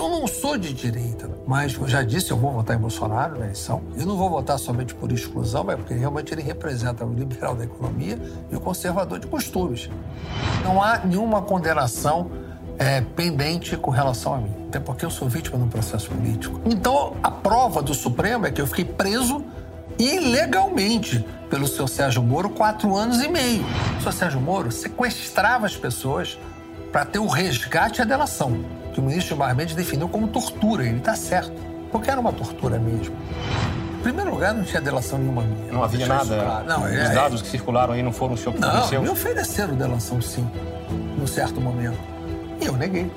Eu não sou de direita, mas eu já disse, eu vou votar em Bolsonaro na eleição. Eu não vou votar somente por exclusão, mas porque realmente ele representa o liberal da economia e o conservador de costumes. Não há nenhuma condenação é, pendente com relação a mim, até porque eu sou vítima de um processo político. Então, a prova do Supremo é que eu fiquei preso ilegalmente pelo seu Sérgio Moro quatro anos e meio. O seu Sérgio Moro sequestrava as pessoas para ter o resgate e a delação, que o ministro Gilmar Mendes definiu como tortura. Ele está certo, porque era uma tortura mesmo. Em primeiro lugar, não tinha delação nenhuma minha. Não havia nada. Claro. Não, Os é, dados que circularam aí não foram o senhor que Não, me ofereceram delação, sim, num certo momento. E eu neguei.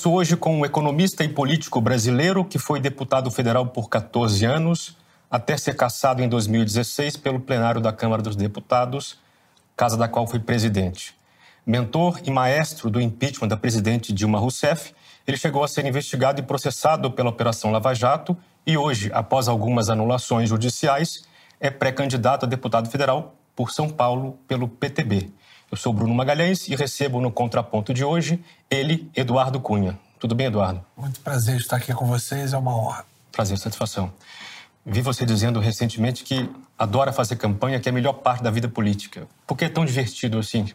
Converso hoje com um economista e político brasileiro que foi deputado federal por 14 anos, até ser cassado em 2016 pelo plenário da Câmara dos Deputados, casa da qual foi presidente. Mentor e maestro do impeachment da presidente Dilma Rousseff, ele chegou a ser investigado e processado pela Operação Lava Jato e hoje, após algumas anulações judiciais, é pré-candidato a deputado federal por São Paulo pelo PTB. Eu sou Bruno Magalhães e recebo no contraponto de hoje ele, Eduardo Cunha. Tudo bem, Eduardo? Muito prazer estar aqui com vocês, é uma honra. Prazer, satisfação. Vi você dizendo recentemente que adora fazer campanha, que é a melhor parte da vida política. Por que é tão divertido assim?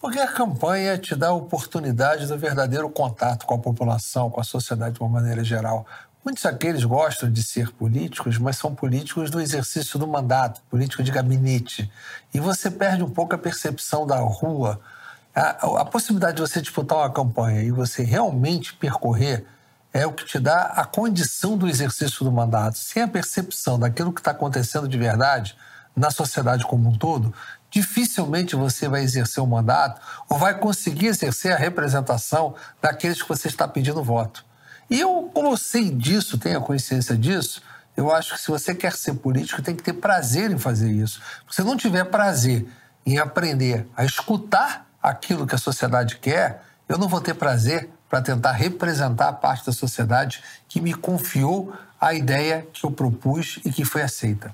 Porque a campanha te dá a oportunidade do verdadeiro contato com a população, com a sociedade de uma maneira geral. Muitos aqueles gostam de ser políticos, mas são políticos do exercício do mandato, político de gabinete. E você perde um pouco a percepção da rua. A, a possibilidade de você disputar uma campanha e você realmente percorrer é o que te dá a condição do exercício do mandato. Sem a percepção daquilo que está acontecendo de verdade na sociedade como um todo, dificilmente você vai exercer o mandato ou vai conseguir exercer a representação daqueles que você está pedindo voto. E eu, como eu sei disso, tenho a consciência disso, eu acho que se você quer ser político, tem que ter prazer em fazer isso. Se não tiver prazer em aprender a escutar aquilo que a sociedade quer, eu não vou ter prazer para tentar representar a parte da sociedade que me confiou a ideia que eu propus e que foi aceita.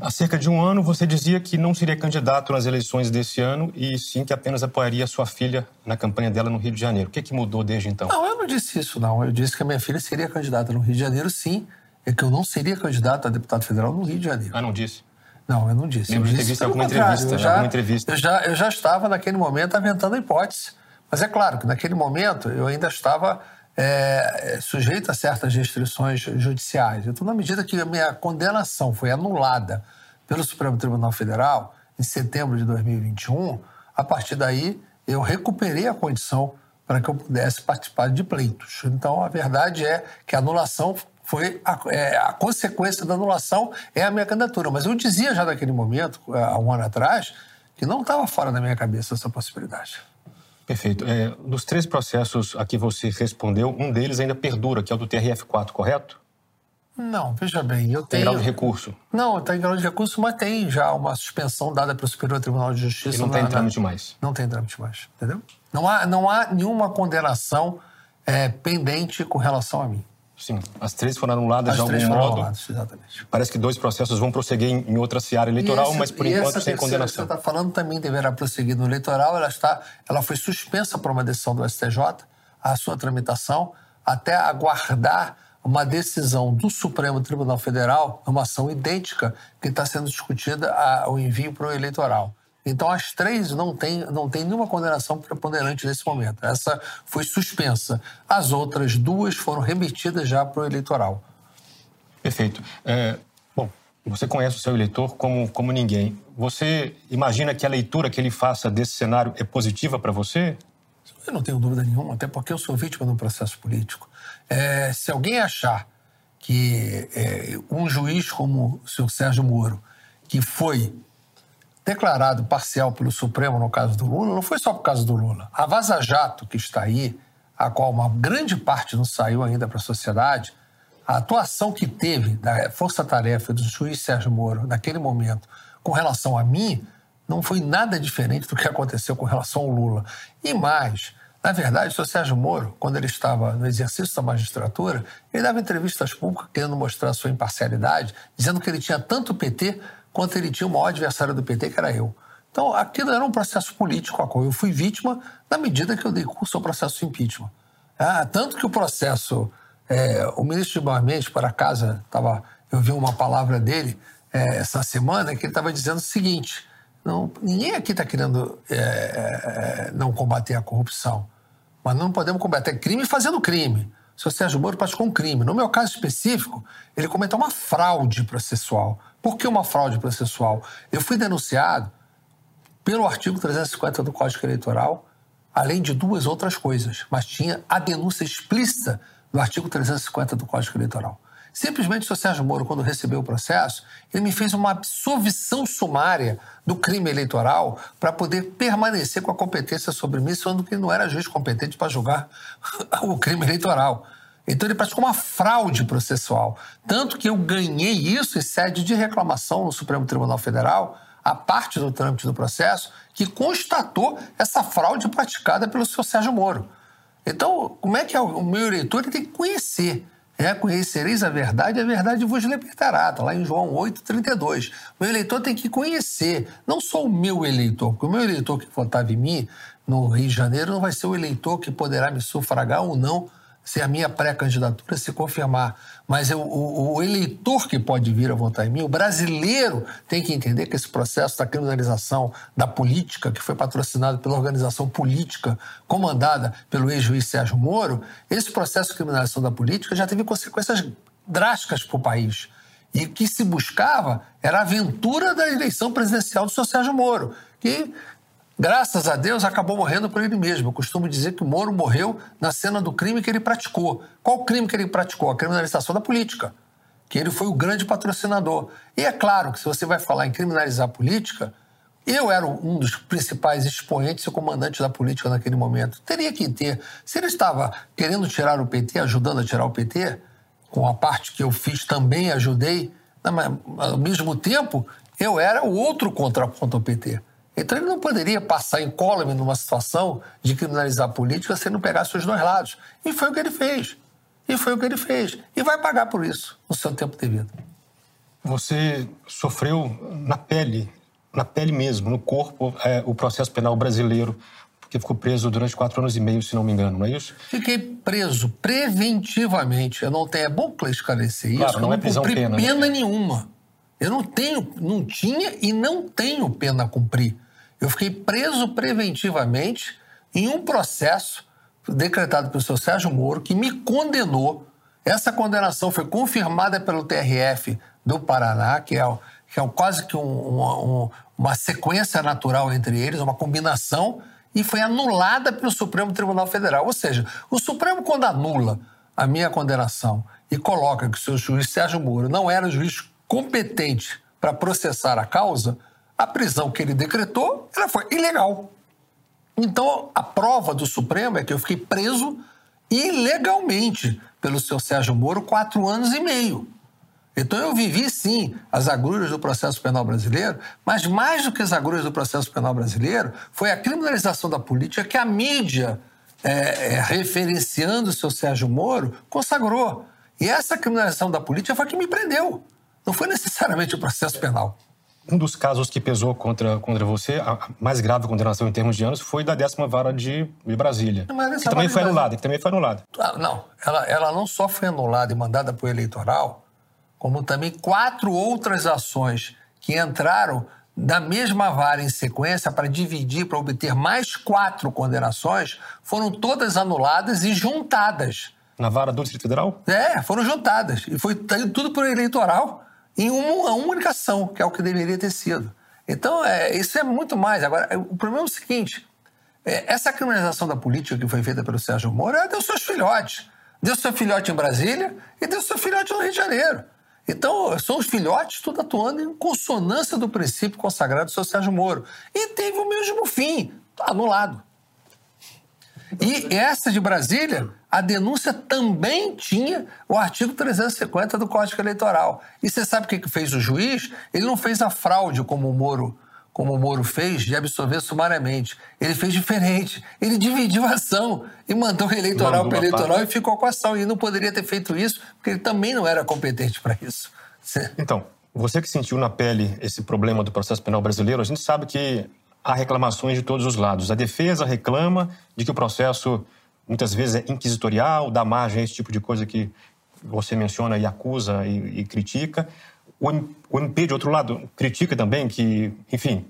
Há cerca de um ano, você dizia que não seria candidato nas eleições desse ano e sim que apenas apoiaria sua filha na campanha dela no Rio de Janeiro. O que, é que mudou desde então? Não, eu não disse isso, não. Eu disse que a minha filha seria candidata no Rio de Janeiro, sim, e que eu não seria candidato a deputado federal no Rio de Janeiro. Ah, não disse? Não, eu não disse. Lembro de ter visto alguma entrevista, já, alguma entrevista. Eu já, eu já estava, naquele momento, aventando a hipótese. Mas é claro que, naquele momento, eu ainda estava é, sujeito a certas restrições judiciais. Então, na medida que a minha condenação foi anulada pelo Supremo Tribunal Federal em setembro de 2021, a partir daí eu recuperei a condição para que eu pudesse participar de pleitos. Então, a verdade é que a anulação foi a, é, a, consequência da anulação é a minha candidatura. Mas eu dizia já naquele momento, há um ano atrás, que não estava fora da minha cabeça essa possibilidade. Perfeito. É, dos três processos a que você respondeu, um deles ainda perdura, que é o do TRF4, correto? Não, veja bem, eu tenho... Tem grau de recurso? Não, está em grau de recurso, mas tem já uma suspensão dada pelo Superior Tribunal de Justiça. E não tem trâmite mais? Não tem trâmite mais, entendeu? Não há, não há nenhuma condenação é, pendente com relação a mim. Sim, as três foram anuladas as de algum três modo. Anuladas, exatamente. Parece que dois processos vão prosseguir em, em outra seara eleitoral, esse, mas por enquanto sem condenação. Que você está falando também deverá prosseguir no eleitoral. Ela está, ela foi suspensa por uma decisão do STJ, a sua tramitação, até aguardar uma decisão do Supremo Tribunal Federal, uma ação idêntica que está sendo discutida o envio para o eleitoral. Então, as três não têm não tem nenhuma condenação preponderante nesse momento. Essa foi suspensa. As outras duas foram remetidas já para o eleitoral. Perfeito. É, bom, você conhece o seu eleitor como, como ninguém. Você imagina que a leitura que ele faça desse cenário é positiva para você? Eu não tenho dúvida nenhuma, até porque eu sou vítima de um processo político. É, se alguém achar que é, um juiz como o senhor Sérgio Moro, que foi declarado parcial pelo Supremo no caso do Lula, não foi só por causa do Lula. A Vaza Jato, que está aí, a qual uma grande parte não saiu ainda para a sociedade, a atuação que teve da força-tarefa do juiz Sérgio Moro naquele momento com relação a mim não foi nada diferente do que aconteceu com relação ao Lula. E mais, na verdade, o senhor Sérgio Moro, quando ele estava no exercício da magistratura, ele dava entrevistas públicas querendo mostrar sua imparcialidade, dizendo que ele tinha tanto PT quanto ele tinha o maior adversário do PT, que era eu. Então, aquilo era um processo político a qual eu fui vítima na medida que eu dei curso ao processo de impeachment. Ah, tanto que o processo, é, o ministro de Meio para casa, tava, eu vi uma palavra dele é, essa semana, que ele estava dizendo o seguinte, não, ninguém aqui está querendo é, é, não combater a corrupção, mas não podemos combater crime fazendo crime. O Sérgio Moro praticou um crime. No meu caso específico, ele cometeu uma fraude processual. Por que uma fraude processual? Eu fui denunciado pelo artigo 350 do Código Eleitoral, além de duas outras coisas, mas tinha a denúncia explícita do artigo 350 do Código Eleitoral. Simplesmente o Sérgio Moro, quando recebeu o processo, ele me fez uma absolvição sumária do crime eleitoral para poder permanecer com a competência sobre mim, sendo que ele não era juiz competente para julgar o crime eleitoral. Então ele praticou uma fraude processual. Tanto que eu ganhei isso em sede de reclamação no Supremo Tribunal Federal, a parte do trâmite do processo, que constatou essa fraude praticada pelo senhor Sérgio Moro. Então, como é que é? o meu eleitor tem que conhecer? É, conhecereis a verdade, a verdade vos libertará. Está lá em João 8, 32. O meu eleitor tem que conhecer, não só o meu eleitor, porque o meu eleitor que votava em mim no Rio de Janeiro não vai ser o eleitor que poderá me sufragar ou não se a minha pré-candidatura se confirmar. Mas eu, o, o, eleitor que pode vir a votar em mim, o brasileiro, tem que entender que esse processo da criminalização da política, que foi patrocinado pela organização política comandada pelo ex-juiz Sérgio Moro, esse processo de criminalização da política já teve consequências drásticas para o país. E o que se buscava era a aventura da eleição presidencial do senhor Sérgio Moro, que graças a Deus, acabou morrendo por ele mesmo. Eu costumo dizer que o Moro morreu na cena do crime que ele praticou. Qual crime que ele praticou? A criminalização da política, que ele foi o grande patrocinador. E é claro que se você vai falar em criminalizar a política, eu era um dos principais expoentes e comandantes da política naquele momento. Teria que ter. Se ele estava querendo tirar o PT, ajudando a tirar o PT, com a parte que eu fiz também ajudei, mas, ao mesmo tempo, eu era o outro contraponto ao PT. Então ele não poderia passar incólume numa situação de criminalizar a política se não pegasse os dois lados. E foi o que ele fez. E foi o que ele fez. E vai pagar por isso no seu tempo devido. Você sofreu na pele, na pele mesmo, no corpo, é, o processo penal brasileiro, porque ficou preso durante quatro anos e meio, se não me engano, não é isso? Fiquei preso preventivamente. Eu não tenho, é bom esclarecer claro, isso. Não, não é prisão pena, pena né? nenhuma. Eu não tenho, não tinha e não tenho pena a cumprir. Eu fiquei preso preventivamente em um processo decretado pelo seu Sérgio Moro que me condenou. Essa condenação foi confirmada pelo TRF do Paraná, que é, que é quase que um, um, uma sequência natural entre eles, uma combinação, e foi anulada pelo Supremo Tribunal Federal. Ou seja, o Supremo, quando anula a minha condenação e coloca que o seu juiz Sérgio Moro não era juiz competente para processar a causa, a prisão que ele decretou ela foi ilegal. Então, a prova do Supremo é que eu fiquei preso ilegalmente pelo seu Sérgio Moro quatro anos e meio. Então, eu vivi, sim, as agruras do processo penal brasileiro, mas mais do que as agruras do processo penal brasileiro, foi a criminalização da política que a mídia, é, é, referenciando o seu Sérgio Moro, consagrou. E essa criminalização da política foi que me prendeu. Não foi necessariamente o processo penal. Um dos casos que pesou contra, contra você, a mais grave condenação em termos de anos, foi da décima vara de, de Brasília. que também foi anulada, que também foi anulada. Ah, não, ela, ela não só foi anulada e mandada para o eleitoral, como também quatro outras ações que entraram da mesma vara em sequência para dividir, para obter mais quatro condenações, foram todas anuladas e juntadas. Na vara do Distrito Federal? É, foram juntadas. E foi tudo por eleitoral em uma, única ação, que é o que deveria ter sido. Então, é, isso é muito mais. Agora, o problema é o seguinte: é, essa criminalização da política que foi feita pelo Sérgio Moro, ela deu seus filhotes. Deu seu filhote em Brasília e deu seu filhote no Rio de Janeiro. Então, são os filhotes tudo atuando em consonância do princípio consagrado do seu Sérgio Moro. E teve o mesmo fim, anulado. E essa de Brasília, a denúncia também tinha o artigo 350 do Código Eleitoral. E você sabe o que fez o juiz? Ele não fez a fraude como o Moro como o Moro fez, de absolver sumariamente. Ele fez diferente. Ele dividiu a ação e mandou eleitoral para eleitoral parte. e ficou com a ação. E não poderia ter feito isso, porque ele também não era competente para isso. Então, você que sentiu na pele esse problema do processo penal brasileiro, a gente sabe que há reclamações de todos os lados. A defesa reclama de que o processo muitas vezes é inquisitorial, dá margem a esse tipo de coisa que você menciona e acusa e, e critica. O, MP, de outro lado, critica também que, enfim,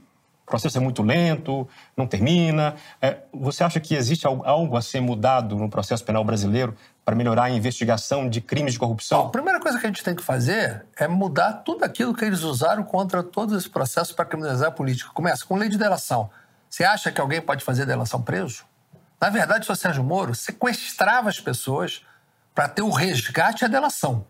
o processo é muito lento, não termina. É, você acha que existe algo a ser mudado no processo penal brasileiro para melhorar a investigação de crimes de corrupção? Bom, a primeira coisa que a gente tem que fazer é mudar tudo aquilo que eles usaram contra todos esses processos para criminalizar a política. Começa com lei de delação. Você acha que alguém pode fazer delação preso? Na verdade, o Sérgio Moro sequestrava as pessoas para ter o resgate e a delação.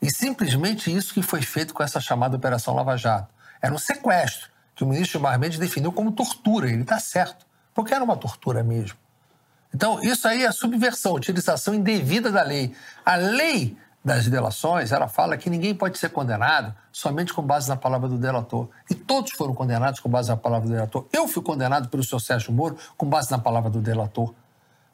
E simplesmente isso que foi feito com essa chamada Operação Lava Jato. Era um sequestro, que o ministro Gilmar Mendes definiu como tortura. Ele está certo, porque era uma tortura mesmo. Então, isso aí é subversão, utilização indevida da lei. A lei das delações, ela fala que ninguém pode ser condenado somente com base na palavra do delator. E todos foram condenados com base na palavra do delator. Eu fui condenado pelo senhor Sérgio Moro com base na palavra do delator.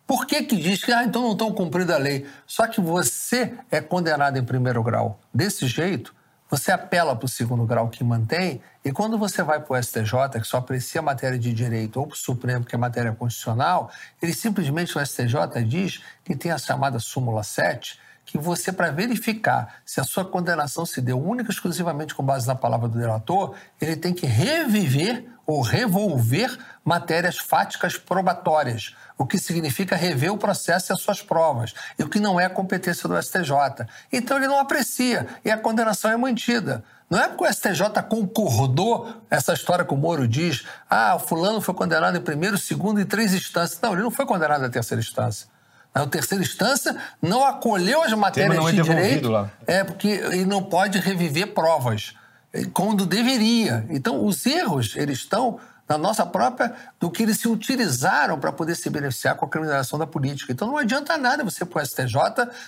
Por que, que diz que ah, então não estão cumprindo a lei? Só que você é condenado em primeiro grau desse jeito, você apela para o segundo grau que mantém, e quando você vai para o STJ, que só aprecia matéria de direito, ou para o Supremo, que é matéria constitucional, ele simplesmente, o STJ diz que tem a chamada súmula 7, que você, para verificar se a sua condenação se deu única e exclusivamente com base na palavra do delator, ele tem que reviver ou revolver matérias fáticas probatórias o que significa rever o processo e as suas provas, e o que não é competência do STJ. Então ele não aprecia e a condenação é mantida. Não é porque o STJ concordou essa história que o Moro diz, ah, o fulano foi condenado em primeiro, segundo e três instâncias. Não, ele não foi condenado em terceira instância. A terceira instância não acolheu as matérias não é de direito. Lá. É, porque ele não pode reviver provas, quando deveria. Então, os erros, eles estão na nossa própria, do que eles se utilizaram para poder se beneficiar com a criminalização da política. Então não adianta nada você para o STJ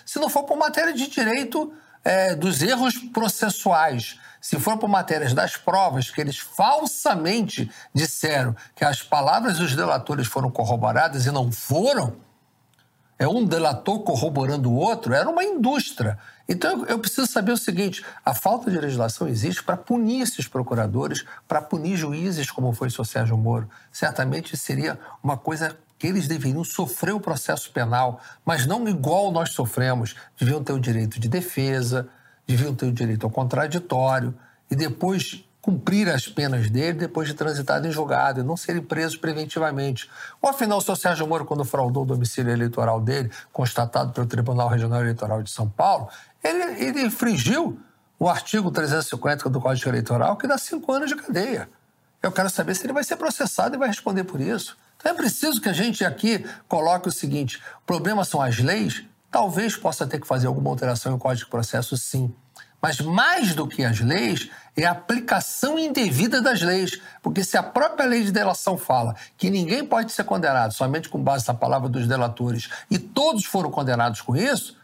se não for por matéria de direito é, dos erros processuais. Se for por matérias das provas, que eles falsamente disseram que as palavras dos delatores foram corroboradas e não foram, é um delator corroborando o outro, era uma indústria. Então eu preciso saber o seguinte: a falta de legislação existe para punir esses procuradores, para punir juízes, como foi o seu Sérgio Moro. Certamente seria uma coisa que eles deveriam sofrer o processo penal, mas não igual nós sofremos. Deviam ter o direito de defesa, deviam ter o direito ao contraditório e depois cumprir as penas dele depois de transitado em julgado e não serem presos preventivamente. Ou afinal, o senhor Sérgio Moro, quando fraudou o domicílio eleitoral dele, constatado pelo Tribunal Regional Eleitoral de São Paulo, ele, ele infringiu o artigo 350 do Código Eleitoral, que dá cinco anos de cadeia. Eu quero saber se ele vai ser processado e vai responder por isso. Então é preciso que a gente aqui coloque o seguinte: o problema são as leis, talvez possa ter que fazer alguma alteração no Código de Processo, sim. Mas mais do que as leis, é a aplicação indevida das leis. Porque se a própria lei de delação fala que ninguém pode ser condenado somente com base na palavra dos delatores e todos foram condenados com isso,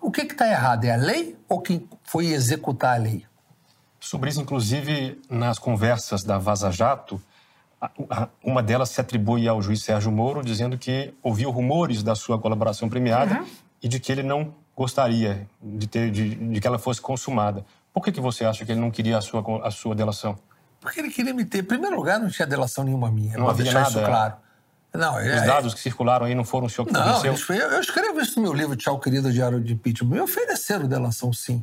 o que está errado? É a lei ou quem foi executar a lei? Sobre isso, inclusive, nas conversas da Vaza Jato, uma delas se atribui ao juiz Sérgio Moro, dizendo que ouviu rumores da sua colaboração premiada uhum. e de que ele não gostaria de, ter, de, de, que ela fosse consumada. Por que, que você acha que ele não queria a sua, a sua delação? Porque ele queria me ter. Em primeiro lugar, não tinha delação nenhuma minha. Não havia nada. Isso claro. Não, Os é, dados que circularam aí não foram o senhor que Não, eu, eu escrevo isso no meu livro Tchau, Querido Diário de Impeachment. Me ofereceram delação, sim,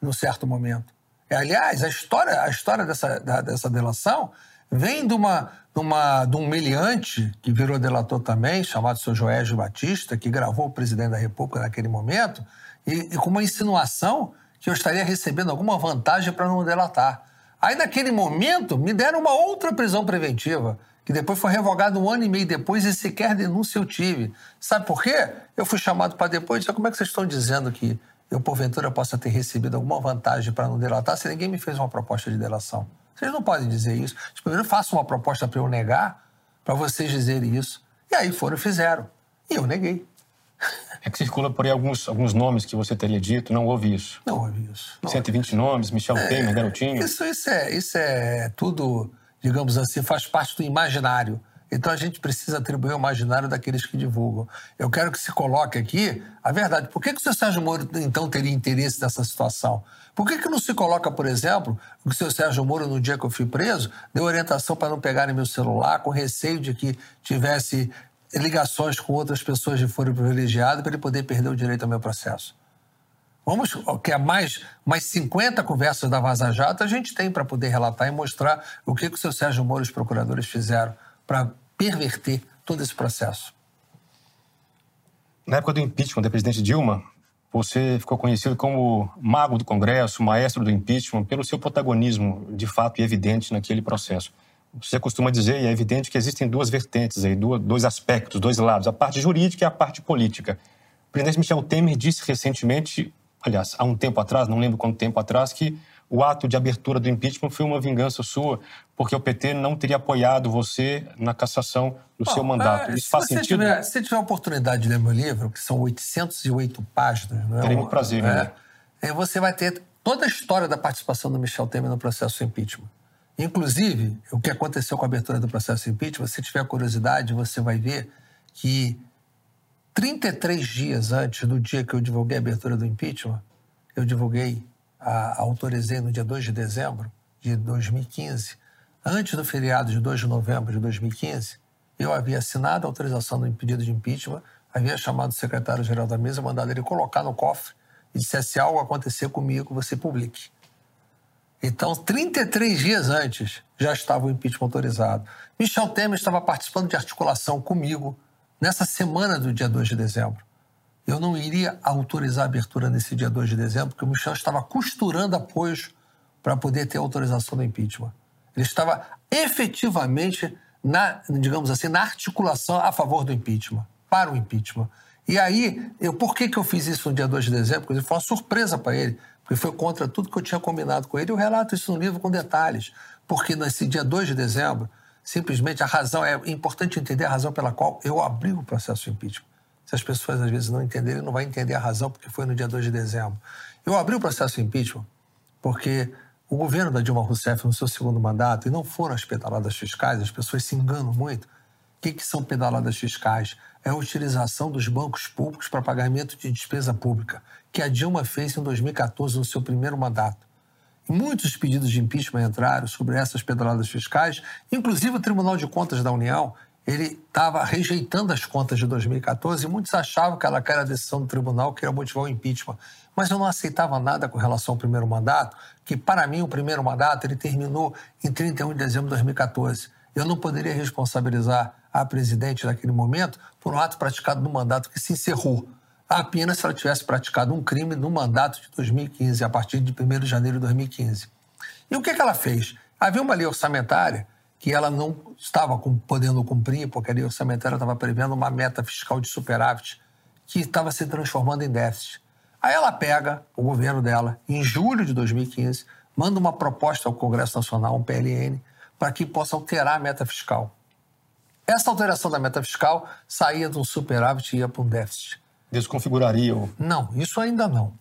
num certo momento. É, aliás, a história, a história dessa, da, dessa delação vem de, uma, de, uma, de um meliante que virou delator também, chamado seu Joésio Batista, que gravou o presidente da República naquele momento, e, e com uma insinuação que eu estaria recebendo alguma vantagem para não delatar. Aí, naquele momento, me deram uma outra prisão preventiva, que depois foi revogada um ano e meio depois e sequer denúncia eu tive. Sabe por quê? Eu fui chamado para depois e disse, como é que vocês estão dizendo que eu, porventura, possa ter recebido alguma vantagem para não delatar se ninguém me fez uma proposta de delação. Vocês não podem dizer isso. Primeiro, façam uma proposta para eu negar, para vocês dizerem isso. E aí foram e fizeram. E eu neguei. É que circula por aí alguns, alguns nomes que você teria dito, não houve isso. Não houve isso. Não 120 houve nomes, Michel é, Temer, Garotinho. Isso, isso, é, isso é tudo, digamos assim, faz parte do imaginário. Então a gente precisa atribuir o imaginário daqueles que divulgam. Eu quero que se coloque aqui a verdade. Por que, que o senhor Sérgio Moro, então, teria interesse nessa situação? Por que, que não se coloca, por exemplo, que o senhor Sérgio Moro, no dia que eu fui preso, deu orientação para não pegarem meu celular, com receio de que tivesse ligações com outras pessoas de foro privilegiado para ele poder perder o direito ao meu processo. Vamos, que é mais, mais 50 conversas da Vaza Jato a gente tem para poder relatar e mostrar o que, que o seu Sérgio Moro e os procuradores fizeram para perverter todo esse processo. Na época do impeachment da presidente Dilma, você ficou conhecido como mago do Congresso, maestro do impeachment, pelo seu protagonismo de fato e evidente naquele processo. Você costuma dizer, e é evidente que existem duas vertentes aí, dois aspectos, dois lados, a parte jurídica e a parte política. O presidente Michel Temer disse recentemente, aliás, há um tempo atrás, não lembro quanto tempo atrás, que o ato de abertura do impeachment foi uma vingança sua, porque o PT não teria apoiado você na cassação do Bom, seu mandato. É, Isso faz sentido? Tiver, se tiver a oportunidade de ler meu livro, que são 808 páginas, não é? Terei muito prazer, é, é, Você vai ter toda a história da participação do Michel Temer no processo impeachment. Inclusive, o que aconteceu com a abertura do processo de impeachment, se tiver curiosidade, você vai ver que 33 dias antes do dia que eu divulguei a abertura do impeachment, eu divulguei, a, autorizei no dia 2 de dezembro de 2015, antes do feriado de 2 de novembro de 2015, eu havia assinado a autorização do pedido de impeachment, havia chamado o secretário-geral da mesa, mandado ele colocar no cofre e disse: se algo acontecer comigo, você publique. Então, 33 dias antes, já estava o impeachment autorizado. Michel Temer estava participando de articulação comigo nessa semana do dia 2 de dezembro. Eu não iria autorizar a abertura nesse dia 2 de dezembro, porque o Michel estava costurando apoios para poder ter autorização do impeachment. Ele estava efetivamente, na, digamos assim, na articulação a favor do impeachment, para o impeachment. E aí, eu, por que, que eu fiz isso no dia 2 de dezembro? Porque foi uma surpresa para ele porque foi contra tudo que eu tinha combinado com ele. Eu relato isso no livro com detalhes, porque nesse dia 2 de dezembro, simplesmente a razão, é importante entender a razão pela qual eu abri o processo de impeachment. Se as pessoas às vezes não entenderem, não vai entender a razão porque foi no dia 2 de dezembro. Eu abri o processo de impeachment porque o governo da Dilma Rousseff, no seu segundo mandato, e não foram as pedaladas fiscais, as pessoas se enganam muito. O que, que são pedaladas fiscais? É a utilização dos bancos públicos para pagamento de despesa pública que a Dilma fez em 2014, no seu primeiro mandato. Muitos pedidos de impeachment entraram sobre essas pedaladas fiscais, inclusive o Tribunal de Contas da União, ele estava rejeitando as contas de 2014 e muitos achavam que ela era a decisão do tribunal que ia motivar o impeachment. Mas eu não aceitava nada com relação ao primeiro mandato, que para mim o primeiro mandato ele terminou em 31 de dezembro de 2014. Eu não poderia responsabilizar a presidente naquele momento por um ato praticado no mandato que se encerrou apenas se ela tivesse praticado um crime no mandato de 2015, a partir de 1 de janeiro de 2015. E o que, que ela fez? Havia uma lei orçamentária que ela não estava podendo cumprir, porque a lei orçamentária estava prevendo uma meta fiscal de superávit que estava se transformando em déficit. Aí ela pega o governo dela, em julho de 2015, manda uma proposta ao Congresso Nacional, um PLN, para que possa alterar a meta fiscal. Essa alteração da meta fiscal saía de um superávit e ia para um déficit desconfiguraria o... Não, isso ainda não.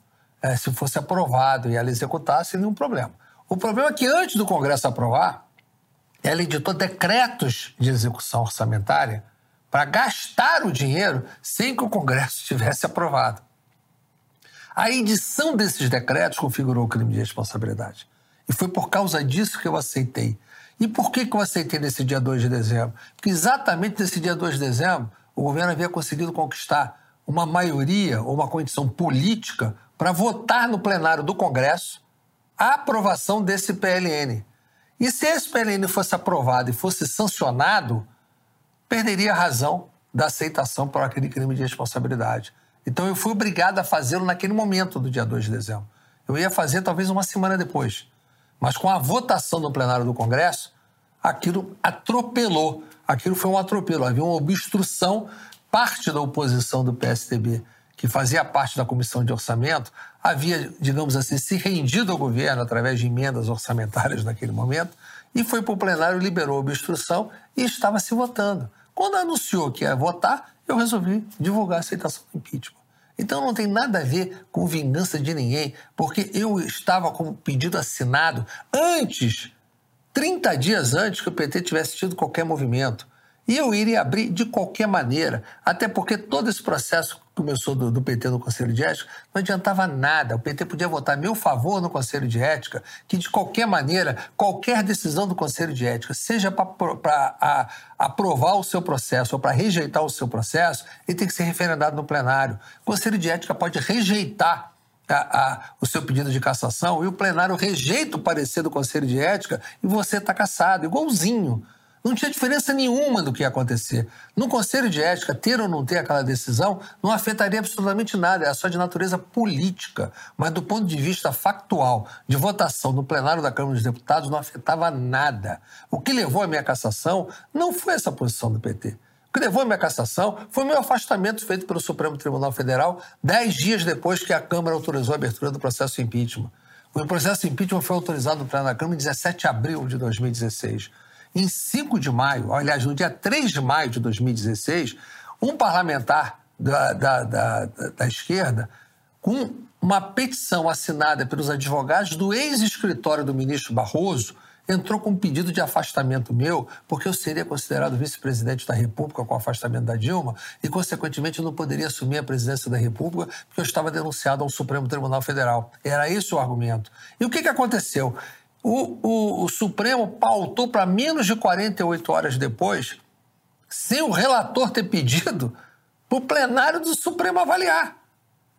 É, se fosse aprovado e ela executasse, nenhum problema. O problema é que antes do Congresso aprovar, ela editou decretos de execução orçamentária para gastar o dinheiro sem que o Congresso tivesse aprovado. A edição desses decretos configurou o crime de responsabilidade. E foi por causa disso que eu aceitei. E por que, que eu aceitei nesse dia 2 de dezembro? Porque exatamente nesse dia 2 de dezembro, o governo havia conseguido conquistar uma maioria ou uma condição política para votar no plenário do Congresso a aprovação desse PLN. E se esse PLN fosse aprovado e fosse sancionado, perderia a razão da aceitação por aquele crime de responsabilidade. Então eu fui obrigado a fazê-lo naquele momento do dia 2 de dezembro. Eu ia fazer talvez uma semana depois. Mas com a votação no plenário do Congresso, aquilo atropelou. Aquilo foi um atropelo. Havia uma obstrução parte da oposição do PSDB, que fazia parte da comissão de orçamento, havia, digamos assim, se rendido ao governo através de emendas orçamentárias naquele momento, e foi para o plenário, liberou a obstrução e estava se votando. Quando anunciou que ia votar, eu resolvi divulgar a aceitação do impeachment. Então não tem nada a ver com vingança de ninguém, porque eu estava com o pedido assinado antes, 30 dias antes que o PT tivesse tido qualquer movimento. E eu iria abrir de qualquer maneira, até porque todo esse processo começou do, do, PT no Conselho de Ética, não adiantava nada. O PT podia votar a meu favor no Conselho de Ética, que de qualquer maneira, qualquer decisão do Conselho de Ética, seja para aprovar o seu processo ou para rejeitar o seu processo, ele tem que ser referendado no plenário. O Conselho de Ética pode rejeitar a, a, o seu pedido de cassação e o plenário rejeita o parecer do Conselho de Ética e você está cassado, igualzinho. Não tinha diferença nenhuma do que ia acontecer. No Conselho de Ética, ter ou não ter aquela decisão não afetaria absolutamente nada, é só de natureza política. Mas do ponto de vista factual, de votação no plenário da Câmara dos Deputados, não afetava nada. O que levou à minha cassação não foi essa posição do PT. O que levou à minha cassação foi o meu afastamento feito pelo Supremo Tribunal Federal dez dias depois que a Câmara autorizou a abertura do processo de impeachment. O processo de impeachment foi autorizado no plenário da Câmara em 17 de abril de 2016. Em 5 de maio, aliás, no dia 3 de maio de 2016, um parlamentar da, da, da, da esquerda, com uma petição assinada pelos advogados do ex-escritório do ministro Barroso, entrou com um pedido de afastamento meu, porque eu seria considerado vice-presidente da República com o afastamento da Dilma e, consequentemente, eu não poderia assumir a presidência da República porque eu estava denunciado ao Supremo Tribunal Federal. Era esse o argumento. E o que, que aconteceu? O, o, o Supremo pautou para menos de 48 horas depois, sem o relator ter pedido, para o plenário do Supremo avaliar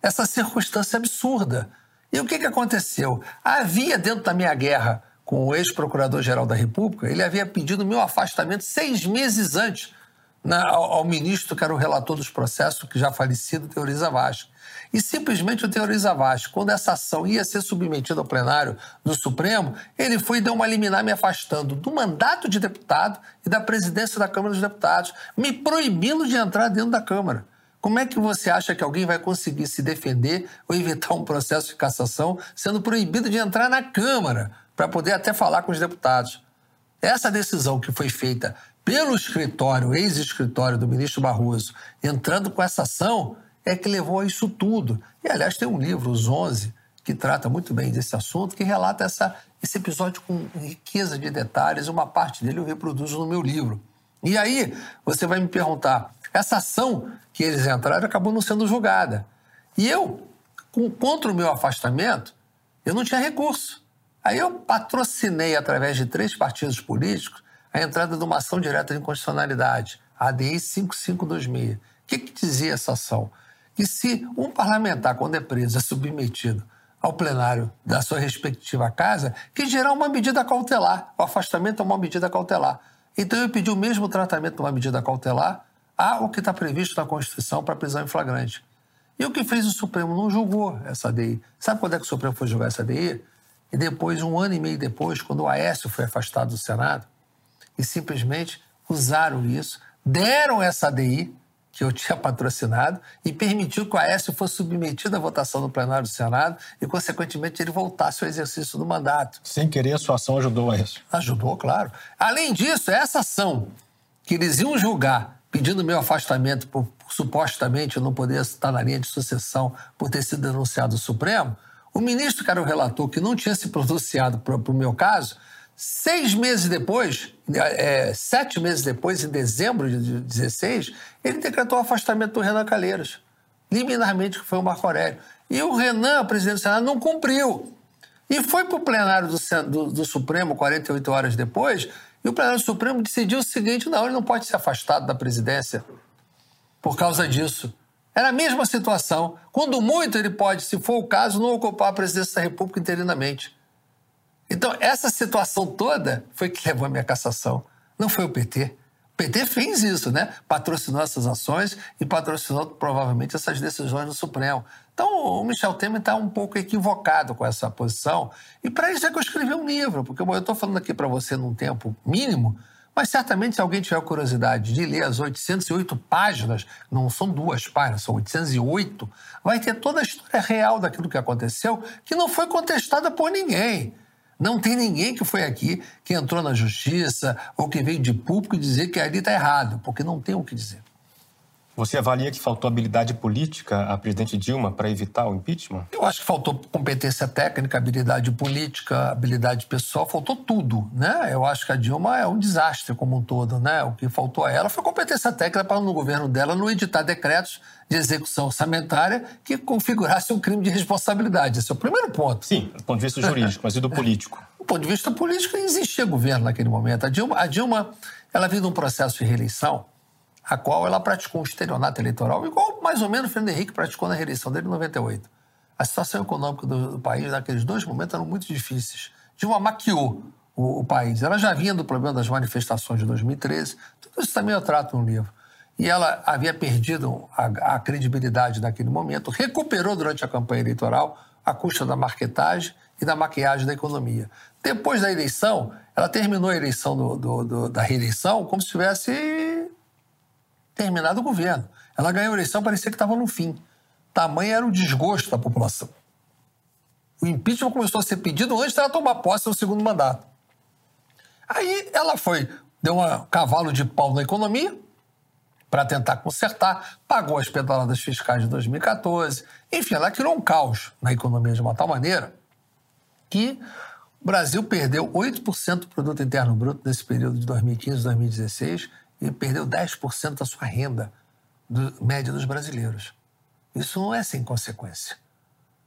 essa circunstância absurda. E o que, que aconteceu? Havia dentro da minha guerra com o ex-procurador-geral da República, ele havia pedido meu afastamento seis meses antes na, ao, ao, ministro que era o relator dos processos, que já falecido, Teoriza Vaz. E simplesmente o Teoriza Vaz, quando essa ação ia ser submetida ao plenário do Supremo, ele foi e deu uma liminar me afastando do mandato de deputado e da presidência da Câmara dos Deputados, me proibindo de entrar dentro da Câmara. Como é que você acha que alguém vai conseguir se defender ou evitar um processo de cassação sendo proibido de entrar na Câmara para poder até falar com os deputados? Essa decisão que foi feita pelo escritório, ex-escritório do ministro Barroso, entrando com essa ação, é que levou a isso tudo. E, aliás, tem um livro, Os 11, que trata muito bem desse assunto, que relata essa, esse episódio com riqueza de detalhes. Uma parte dele eu reproduzo no meu livro. E aí, você vai me perguntar, essa ação que eles entraram acabou não sendo julgada. E eu, contra o meu afastamento, eu não tinha recurso. Aí eu patrocinei, através de três partidos políticos, a entrada de uma ação direta de inconstitucionalidade, a ADI 5526. O que, que dizia essa ação? Que se um parlamentar, quando é preso, é submetido ao plenário da sua respectiva casa, que gerar uma medida cautelar. O afastamento é uma medida cautelar. Então eu pedi o mesmo tratamento de uma medida cautelar ao que está previsto na Constituição para prisão em flagrante. E o que fez o Supremo? Não julgou essa ADI. Sabe quando é que o Supremo foi julgar essa ADI? E depois, um ano e meio depois, quando o Aécio foi afastado do Senado, e simplesmente usaram isso, deram essa ADI que eu tinha patrocinado e permitiu que o Aécio fosse submetido à votação no plenário do Senado e, consequentemente, ele voltasse ao exercício do mandato. Sem querer, a sua ação ajudou a isso? Ajudou, claro. Além disso, essa ação que eles iam julgar pedindo meu afastamento por, supostamente eu não poder estar na linha de sucessão por ter sido denunciado ao Supremo, o ministro que era o relator, que não tinha se pronunciado para o meu caso, Seis meses depois, é, sete meses depois, em dezembro de 2016, ele decretou o afastamento do Renan Calheiros, liminarmente, que foi o Marco Aurélio. E o Renan, presidente do Senado, não cumpriu. E foi para o plenário do, do, do, Supremo, 48 horas depois, e o plenário do Supremo decidiu o seguinte: não, ele não pode ser afastado da presidência por causa disso. Era a mesma situação. Quando muito, ele pode, se for o caso, não ocupar a presidência da República interinamente. Então, essa situação toda foi que levou a minha cassação. Não foi o PT. O PT fez isso, né? Patrocinou essas ações e patrocinou provavelmente essas decisões do Supremo. Então, o Michel Temer está um pouco equivocado com essa posição. E para isso é que eu escrevi um livro, porque bom, eu estou falando aqui para você num tempo mínimo, Mas certamente, se alguém tiver curiosidade de ler as 808 páginas, não são duas páginas, são 808, vai ter toda a história real daquilo que aconteceu, que não foi contestada por ninguém. Não tem ninguém que foi aqui, que entrou na justiça ou que veio de público dizer que ali está errado, porque não tem o que dizer. Você avalia que faltou habilidade política à presidente Dilma para evitar o impeachment? Eu acho que faltou competência técnica, habilidade política, habilidade pessoal, faltou tudo, né? Eu acho que a Dilma é um desastre como um todo, né? O que faltou a ela foi competência técnica para no governo dela não editar decretos de execução orçamentária que configurasse um crime de responsabilidade. Esse é o primeiro ponto. Sim, do ponto de vista jurídico, mas e do político? Do ponto de vista político, existia governo naquele momento. A Dilma, a Dilma ela vive um processo de reeleição a qual ela praticou um estelionato eleitoral, igual mais ou menos o Fernando Henrique praticou na reeleição dele em 98. A situação econômica do, do país naqueles dois momentos eram muito difíceis. Dilma maquiou o, o, país. Ela já vinha do problema das manifestações de 2013, tudo isso também eu trato no livro. E ela havia perdido a, a credibilidade naquele momento, recuperou durante a campanha eleitoral à custa da marketagem e da maquiagem da economia. Depois da eleição, ela terminou a eleição do, do, do, da reeleição como se tivesse terminado o governo. Ela ganhou a eleição, parecia que estava no fim. Tamanho era o desgosto da população. O impeachment começou a ser pedido antes dela tomar posse no segundo mandato. Aí ela foi, deu um cavalo de pau na economia para tentar consertar, pagou as pedaladas fiscais de 2014. Enfim, ela criou um caos na economia de uma tal maneira que o Brasil perdeu 8% do produto interno bruto nesse período de 2015 2016 e perdeu 10% da sua renda do, média dos brasileiros. Isso não é sem consequência.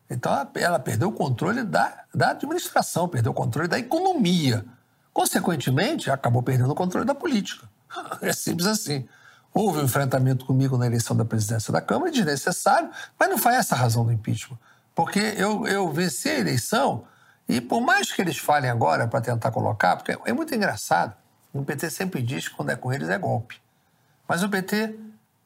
Então, ela, perdeu o controle da, da administração, perdeu o controle da economia. Consequentemente, acabou perdendo o controle da política. É simples assim. Houve um enfrentamento comigo na eleição da presidência da Câmara, desnecessário, mas não foi essa a razão do impeachment. Porque eu, eu venci a eleição e, por mais que eles falem agora para tentar colocar, porque é muito engraçado, o PT sempre diz que quando é com eles é golpe. Mas o PT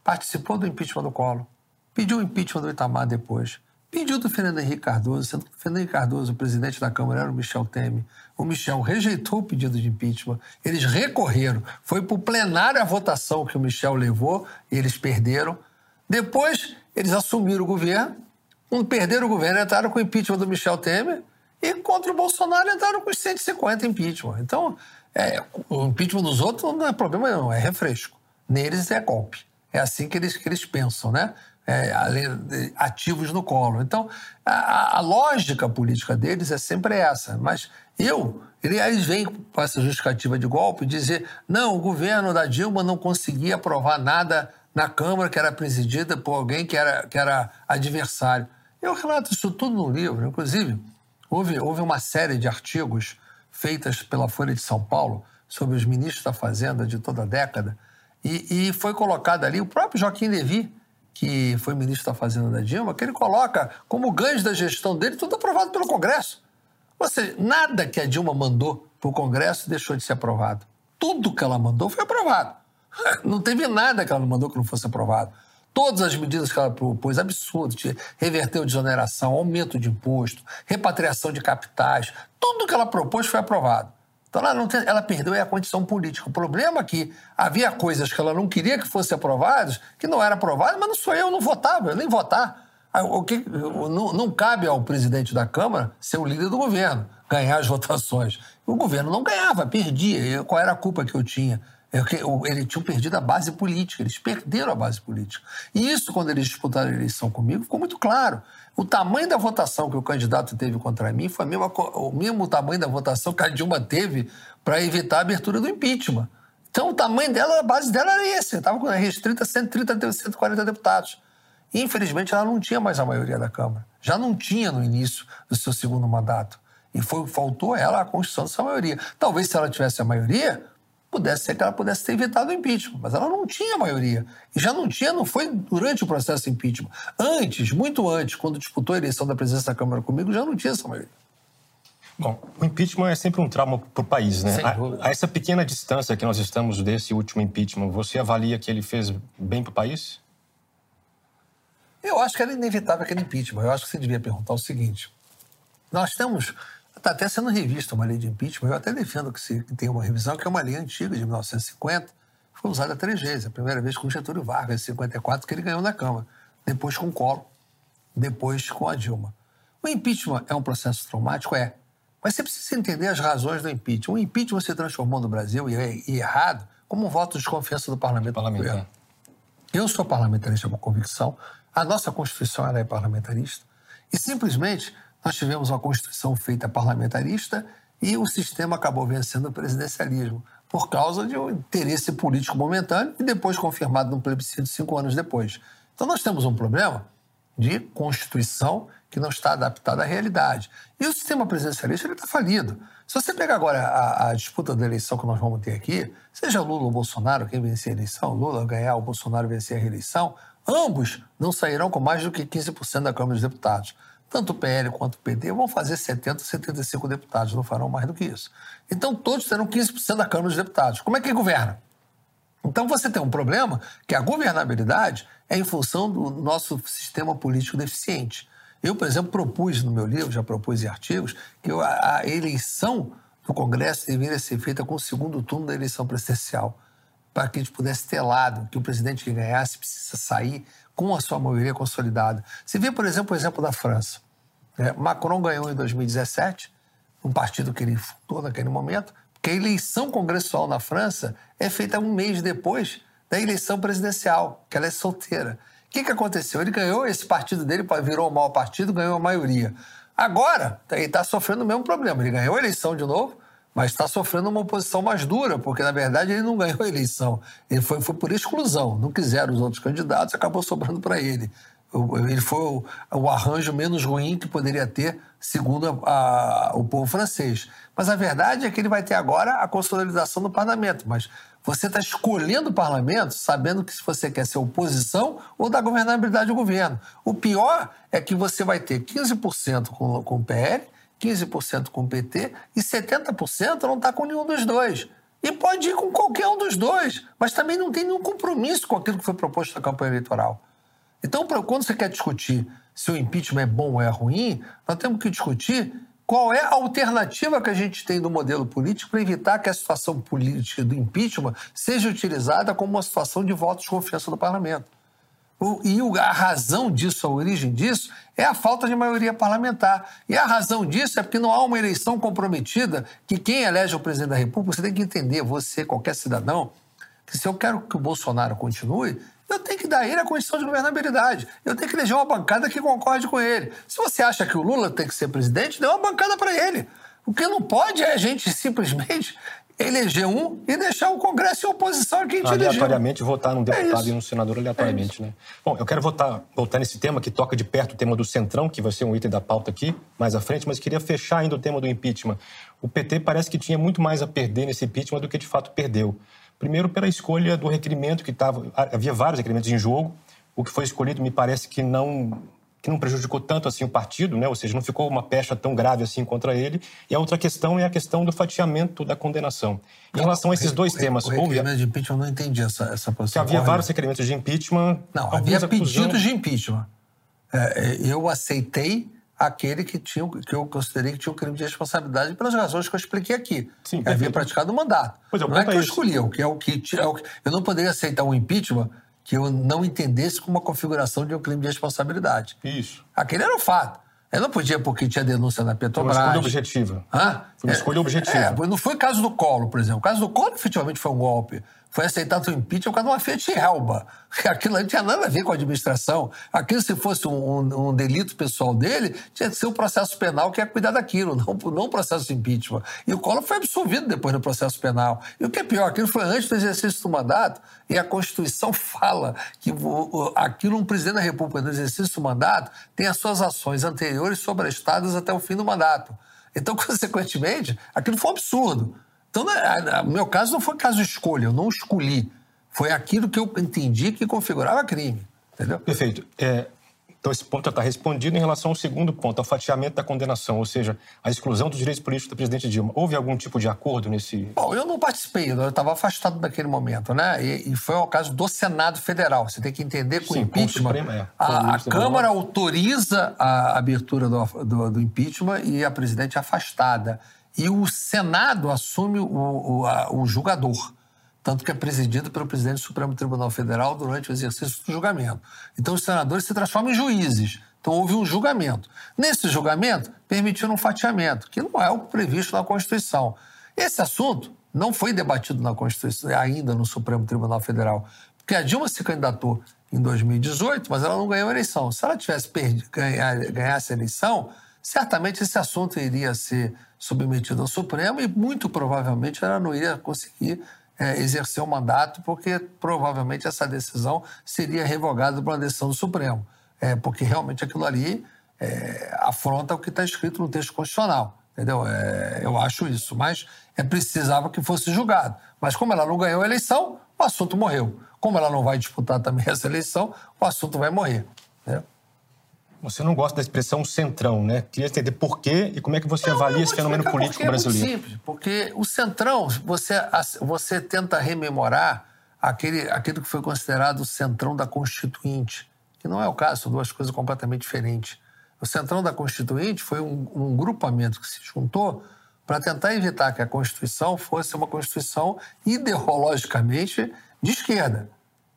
participou do impeachment do Collor, pediu o impeachment do Itamar depois, pediu do Fernando Henrique Cardoso, sendo que o Fernando Henrique Cardoso, o presidente da Câmara, era o Michel Temer. O Michel rejeitou o pedido de impeachment, eles recorreram, foi para o plenário a votação que o Michel levou e eles perderam. Depois, eles assumiram o governo, quando perderam o governo, entraram com o impeachment do Michel Temer e contra o Bolsonaro entraram com os 150 impeachment. Então, é, o impeachment dos outros não é problema não, é refresco. Neles é golpe. É assim que eles, que eles pensam, né? É, ativos no colo. Então, a, a, lógica política deles é sempre essa. Mas eu, eles vêm com essa justificativa de golpe dizer: não, o governo da Dilma não conseguia aprovar nada na Câmara que era presidida por alguém que era, que era adversário. Eu relato isso tudo no livro. Inclusive, houve, houve uma série de artigos feitas pela Folha de São Paulo sobre os ministros da Fazenda de toda a década, e, e foi colocado ali o próprio Joaquim Levy, que foi ministro da Fazenda da Dilma, que ele coloca como ganhos da gestão dele tudo aprovado pelo Congresso. Ou seja, nada que a Dilma mandou para o Congresso deixou de ser aprovado. Tudo que ela mandou foi aprovado. Não teve nada que ela não mandou que não fosse aprovado. Todas as medidas que ela propôs, absurdas, reverteu desoneração, aumento de imposto, repatriação de capitais, tudo que ela propôs foi aprovado. Então ela, tem, ela perdeu a condição política. O problema é que havia coisas que ela não queria que fossem aprovadas, que não eram aprovadas, mas não sou eu, não votava, eu nem votar. O que, não, não cabe ao presidente da Câmara ser o líder do governo, ganhar as votações. O governo não ganhava, perdia. Qual era a culpa que eu tinha? É ele tinha perdido a base política, eles perderam a base política. E isso, quando eles disputaram a eleição comigo, ficou muito claro. O tamanho da votação que o candidato teve contra mim foi o mesmo tamanho da votação que a Dilma teve para evitar a abertura do impeachment. Então, o tamanho dela, a base dela era esse. Estava restrita a 130, 140 deputados. Infelizmente, ela não tinha mais a maioria da Câmara. Já não tinha no início do seu segundo mandato. E foi, faltou ela a constituição dessa maioria. Talvez, se ela tivesse a maioria, pudesse ser que ela pudesse ter evitado o impeachment, mas ela não tinha maioria. E já não tinha, não foi durante o processo de impeachment. Antes, muito antes, quando disputou a eleição da presidência da Câmara comigo, já não tinha essa maioria. Bom, o impeachment é sempre um trauma para o país, né? A, a, essa pequena distância que nós estamos desse último impeachment, você avalia que ele fez bem para o país? Eu acho que era inevitável aquele impeachment. Eu acho que você devia perguntar o seguinte: nós temos Está até sendo revista uma lei de impeachment. Eu até defendo que, se, que tem uma revisão, que é uma lei antiga, de 1950, foi usada três vezes. A primeira vez com Getúlio Vargas, em 54, que ele ganhou na Câmara. Depois com o Collor. Depois com a Dilma. O impeachment é um processo traumático? É. Mas você precisa entender as razões do impeachment. O impeachment se transformou no Brasil, e é e errado, como um voto de desconfiança do parlamento. parlamento é. Eu sou parlamentarista por convicção, a nossa Constituição é parlamentarista, e simplesmente nós tivemos uma Constituição feita parlamentarista e o sistema acabou vencendo o presidencialismo por causa de um interesse político momentâneo e depois confirmado num plebiscito cinco anos depois. Então nós temos um problema de Constituição que não está adaptada à realidade. E o sistema presidencialista está falido. Se você pegar agora a, a, disputa da eleição que nós vamos ter aqui, seja Lula ou Bolsonaro quem vencer a eleição, Lula ganhar ou Bolsonaro vencer a reeleição, ambos não sairão com mais do que 15% da Câmara dos Deputados. Tanto o PL quanto o PT vão fazer 70, 75 deputados, não farão mais do que isso. Então todos terão 15% da Câmara dos Deputados. Como é que governa? Então você tem um problema que a governabilidade é em função do nosso sistema político deficiente. Eu, por exemplo, propus no meu livro, já propus em artigos, que a, eleição do Congresso deveria ser feita com o segundo turno da eleição presidencial, para que a gente pudesse ter lado, que o presidente que ganhasse precisa sair com a sua maioria consolidada. Se vê, por exemplo, o exemplo da França. É, Macron ganhou em 2017, um partido que ele fundou naquele momento, porque a eleição congressual na França é feita um mês depois da eleição presidencial, que ela é solteira. O que, que aconteceu? Ele ganhou, esse partido dele virou o maior partido, ganhou a maioria. Agora, ele está sofrendo o mesmo problema. Ele ganhou a eleição de novo, mas está sofrendo uma oposição mais dura, porque, na verdade, ele não ganhou a eleição. Ele foi, foi por exclusão. Não quiseram os outros candidatos, acabou sobrando para ele. Ele foi o, o, arranjo menos ruim que poderia ter, segundo a, a, o povo francês. Mas a verdade é que ele vai ter agora a consolidação do parlamento. Mas você está escolhendo o parlamento sabendo que se você quer ser oposição ou da governabilidade do governo. O pior é que você vai ter 15% com, com o PL, 15% com o PT e 70% não está com nenhum dos dois. E pode ir com qualquer um dos dois, mas também não tem nenhum compromisso com aquilo que foi proposto na campanha eleitoral. Então, quando você quer discutir se o impeachment é bom ou é ruim, nós temos que discutir qual é a alternativa que a gente tem do modelo político para evitar que a situação política do impeachment seja utilizada como uma situação de voto de confiança do parlamento. E a razão disso, a origem disso, é a falta de maioria parlamentar. E a razão disso é porque não há uma eleição comprometida que quem elege o presidente da República, você tem que entender, você, qualquer cidadão, que se eu quero que o Bolsonaro continue, eu tenho que dar ele a condição de governabilidade. Eu tenho que eleger uma bancada que concorde com ele. Se você acha que o Lula tem que ser presidente, dê uma bancada para ele. O que não pode é a gente simplesmente eleger um e deixar o Congresso em oposição a quem te Aleatoriamente votar num é deputado é e num senador aleatoriamente, é né? Bom, eu quero votar, voltar nesse tema que toca de perto o tema do Centrão, que vai ser um item da pauta aqui mais à frente, mas queria fechar ainda o tema do impeachment. O PT parece que tinha muito mais a perder nesse impeachment do que de fato perdeu. Primeiro, pela escolha do requerimento que estava. Havia vários requerimentos em jogo. O que foi escolhido me parece que não que não prejudicou tanto assim o partido, né? ou seja, não ficou uma pecha tão grave assim contra ele. E a outra questão é a questão do fatiamento da condenação. Em relação a esses dois o, temas... O requerimento houve... de impeachment, eu não entendi essa, essa posição. Que havia vários requerimentos de impeachment... Não, havia pedidos de impeachment. É, é, eu aceitei aquele que, tinha, que eu considerei que tinha um crime de responsabilidade pelas razões que eu expliquei aqui. Sim, havia praticado o mandato. Pois é, não é que eu escolhi, o que é o que, é o que. Eu não poderia aceitar um impeachment que eu não entendesse como uma configuração de um crime de responsabilidade. Isso. Aquele era o fato. Eu não podia porque tinha denúncia na Petrobras. Foi uma escolha objetiva. Hã? Foi uma escolha objetiva. É, não foi o caso do Collor, por exemplo. O caso do Collor efetivamente foi um golpe foi aceitado o impeachment por causa de uma Fiat Elba. Aquilo não tinha nada a ver com a administração. Aquilo, se fosse um, um, um, delito pessoal dele, tinha que ser o um processo penal que ia cuidar daquilo, não, não o processo de impeachment. E o Collor foi absolvido depois do processo penal. E o que é pior, aquilo foi antes do exercício do mandato, e a Constituição fala que aquilo, um presidente da República, no exercício do mandato, tem as suas ações anteriores sobrestadas até o fim do mandato. Então, consequentemente, aquilo foi um absurdo. Então, no meu caso não foi caso de escolha, eu não escolhi. Foi aquilo que eu entendi que configurava crime. Entendeu? Perfeito. É, Então, esse ponto já está respondido em relação ao segundo ponto, ao fatiamento da condenação, ou seja, a exclusão dos direitos políticos da presidente Dilma. Houve algum tipo de acordo nesse. Bom, eu não participei, eu estava afastado naquele momento, né? E, e, foi o caso do Senado Federal. Você tem que entender que Sim, o impeachment. O Supremo, é. a, a Câmara autoriza a abertura do, do, do, impeachment e a presidente é afastada. E o Senado assume o, o, a, o julgador tanto que é presidido pelo presidente do Supremo Tribunal Federal durante o exercício do julgamento. Então, os senadores se transformam em juízes. Então, houve um julgamento. Nesse julgamento, permitiram um fatiamento, que não é o previsto na Constituição. Esse assunto não foi debatido na Constituição, ainda no Supremo Tribunal Federal, porque a Dilma se candidatou em 2018, mas ela não ganhou a eleição. Se ela tivesse ganhar, ganhasse a eleição, certamente esse assunto iria ser submetido ao Supremo e muito provavelmente ela não iria conseguir é, exercer o mandato, porque provavelmente essa decisão seria revogada por uma decisão do Supremo, é, porque realmente aquilo ali é, afronta o que está escrito no texto constitucional. Entendeu? É, eu acho isso, mas é precisava que fosse julgado. Mas como ela não ganhou a eleição, o assunto morreu. Como ela não vai disputar também essa eleição, o assunto vai morrer. Entendeu? Você não gosta da expressão centrão, né? Queria entender por quê e como é que você não, avalia esse fenômeno político brasileiro. É muito simples, porque o centrão, você, você tenta rememorar aquele, aquilo que foi considerado o centrão da Constituinte, que não é o caso, são duas coisas completamente diferentes. O centrão da Constituinte foi um, um grupamento que se juntou para tentar evitar que a Constituição fosse uma Constituição ideologicamente de esquerda,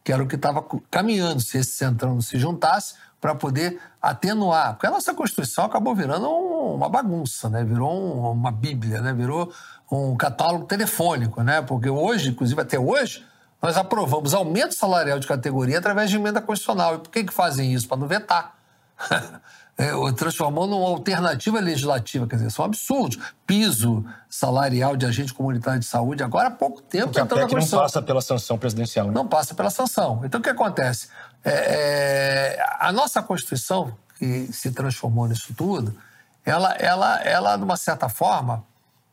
que era o que estava caminhando se esse centrão não se juntasse para poder atenuar. Porque a nossa Constituição acabou virando uma bagunça, né? virou uma bíblia, né? virou um catálogo telefônico. Né? Porque hoje, inclusive até hoje, nós aprovamos aumento salarial de categoria através de emenda constitucional. E por que, que fazem isso? Para não vetar. é, transformou numa alternativa legislativa. Quer dizer, são absurdos. Piso salarial de agente comunitário de saúde, agora há pouco tempo. Porque a PEC não passa pela sanção presidencial. Né? Não passa pela sanção. Então, o que acontece? É, é, a nossa Constituição, que se transformou nisso tudo, ela, ela, ela de uma certa forma,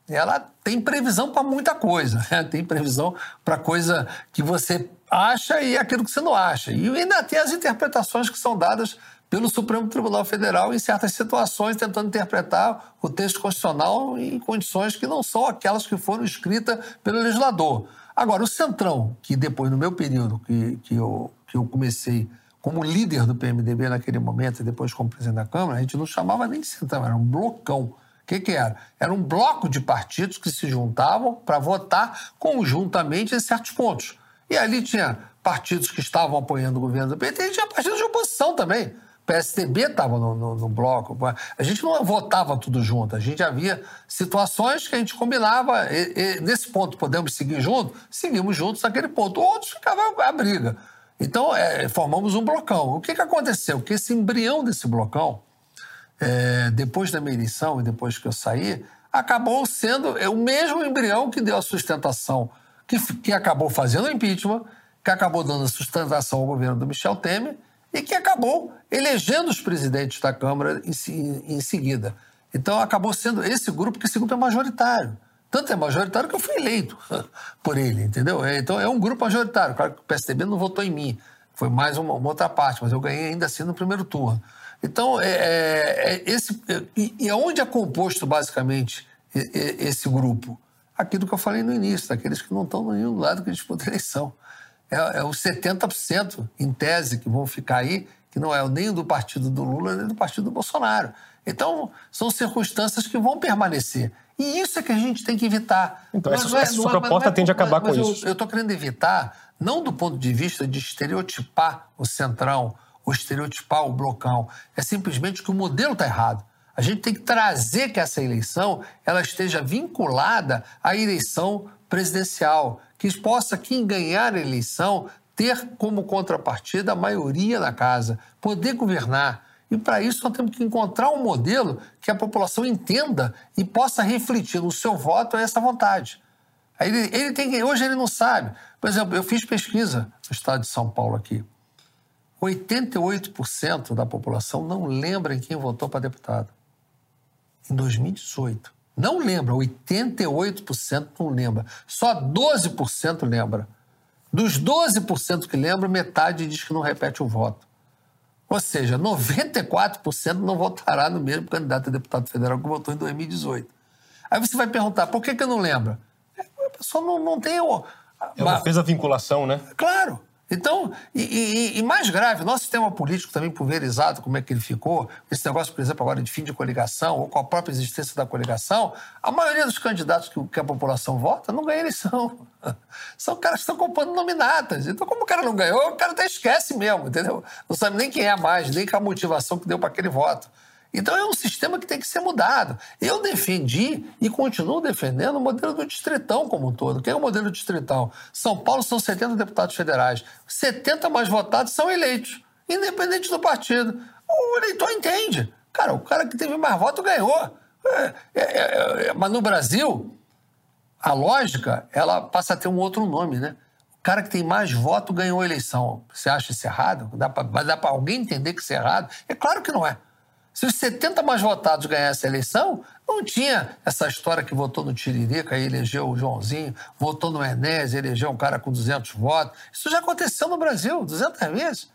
ela tem previsão para muita coisa. Né? Tem previsão para coisa que você acha e aquilo que você não acha. E ainda tem as interpretações que são dadas pelo Supremo Tribunal Federal em certas situações, tentando interpretar o texto constitucional em condições que não são aquelas que foram escritas pelo legislador. Agora, o Centrão, que depois, no meu período, que, que, eu, que eu comecei como líder do PMDB naquele momento e depois como presidente da Câmara, a gente não chamava nem de Centrão, era um blocão. O que, que era? Era um bloco de partidos que se juntavam para votar conjuntamente em certos pontos. E ali tinha partidos que estavam apoiando o governo do PT e tinha partidos de oposição também. PSDB estava no, no, no, bloco. A gente não votava tudo junto, a gente havia situações que a gente combinava. E, e, nesse ponto podemos seguir juntos? Seguimos juntos naquele ponto. Outros ficavam a briga. Então, é, formamos um blocão. O que, que aconteceu? Que esse embrião desse blocão, é, depois da minha eleição e depois que eu saí, acabou sendo é, o mesmo embrião que deu a sustentação, que, que acabou fazendo o impeachment, que acabou dando a sustentação ao governo do Michel Temer e que acabou elegendo os presidentes da Câmara em, em seguida. Então acabou sendo esse grupo, que esse grupo é majoritário. Tanto é majoritário que eu fui eleito por ele, entendeu? É, então é um grupo majoritário. Claro que o PSDB não votou em mim, foi mais uma, uma outra parte, mas eu ganhei ainda assim no primeiro turno. Então, é, é, é esse, é, e, aonde é composto basicamente esse grupo? Aquilo que eu falei no início, daqueles que não estão no nenhum lado que disputa a eleição é, é os 70% em tese que vão ficar aí, que não é nem do partido do Lula nem do partido do Bolsonaro. Então, são circunstâncias que vão permanecer. E isso é que a gente tem que evitar. Então, essa, é, essa sua é, proposta é, tende a acabar com isso. Eu estou querendo evitar, não do ponto de vista de estereotipar o centrão, ou estereotipar o blocão. É simplesmente que o modelo está errado. A gente tem que trazer que essa eleição ela esteja vinculada à eleição presidencial, que possa quem ganhar a eleição ter como contrapartida a maioria na casa, poder governar. E para isso nós temos que encontrar um modelo que a população entenda e possa refletir no seu voto essa vontade. Ele, ele tem hoje ele não sabe. Por exemplo, eu fiz pesquisa no estado de São Paulo aqui. 88% da população não lembra em quem votou para deputado. Em 2018. Não lembra, 88% não lembra. Só 12% lembra. Dos 12% que lembra, metade diz que não repete o voto. Ou seja, 94% não votará no mesmo candidato a deputado federal que votou em 2018. Aí você vai perguntar, por que, que eu não lembro? É, a pessoa não, não tem... O... Ela fez a vinculação, né? Claro. Então, e, e, e, mais grave, nosso sistema político também pulverizado, como é que ele ficou, esse negócio, por exemplo, agora de fim de coligação, ou com a própria existência da coligação, a maioria dos candidatos que, que a população vota não ganha eleição. São caras que estão comprando nominatas. Então, como o cara não ganhou, o cara até esquece mesmo, entendeu? Não sabe nem quem é mais, nem qual a motivação que deu para aquele voto. Então é um sistema que tem que ser mudado. Eu defendi e continuo defendendo o modelo do distritão como um todo. Quem é o modelo distritão? São Paulo são 70 deputados federais. 70 mais votados são eleitos, independente do partido. O eleitor entende. Cara, o cara que teve mais voto ganhou. É, é, é, é mas no Brasil, a lógica ela passa a ter um outro nome, né? O cara que tem mais voto ganhou a eleição. Você acha isso errado? Dá para alguém entender que isso é errado? É claro que não é. Se os 70 mais votados ganhassem a eleição, não tinha essa história que votou no Tiririca e elegeu o Joãozinho, votou no Enéas e elegeu um cara com 200 votos. Isso já aconteceu no Brasil 200 vezes.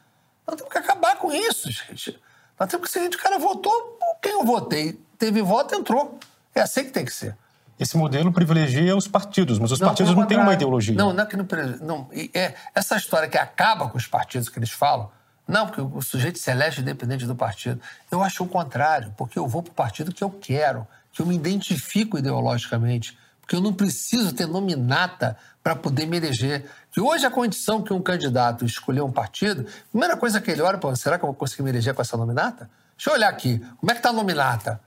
Nós temos que acabar com isso, gente. Nós temos que seguinte, o cara votou, quem eu votei, teve voto, entrou. É assim que tem que ser. Esse modelo privilegia os partidos, mas os não, partidos não têm uma ideologia. Não, não é que não, não é essa história que acaba com os partidos que eles falam, não, porque o sujeito se elege independente do partido. Eu acho o contrário, porque eu vou para o partido que eu quero, que eu me identifico ideologicamente, porque eu não preciso ter nominata para poder me eleger. Que hoje a condição que um candidato escolher um partido, a primeira coisa que ele olha, pô, será que eu vou conseguir me eleger com essa nominata? Deixa eu olhar aqui, como é que está a nominata?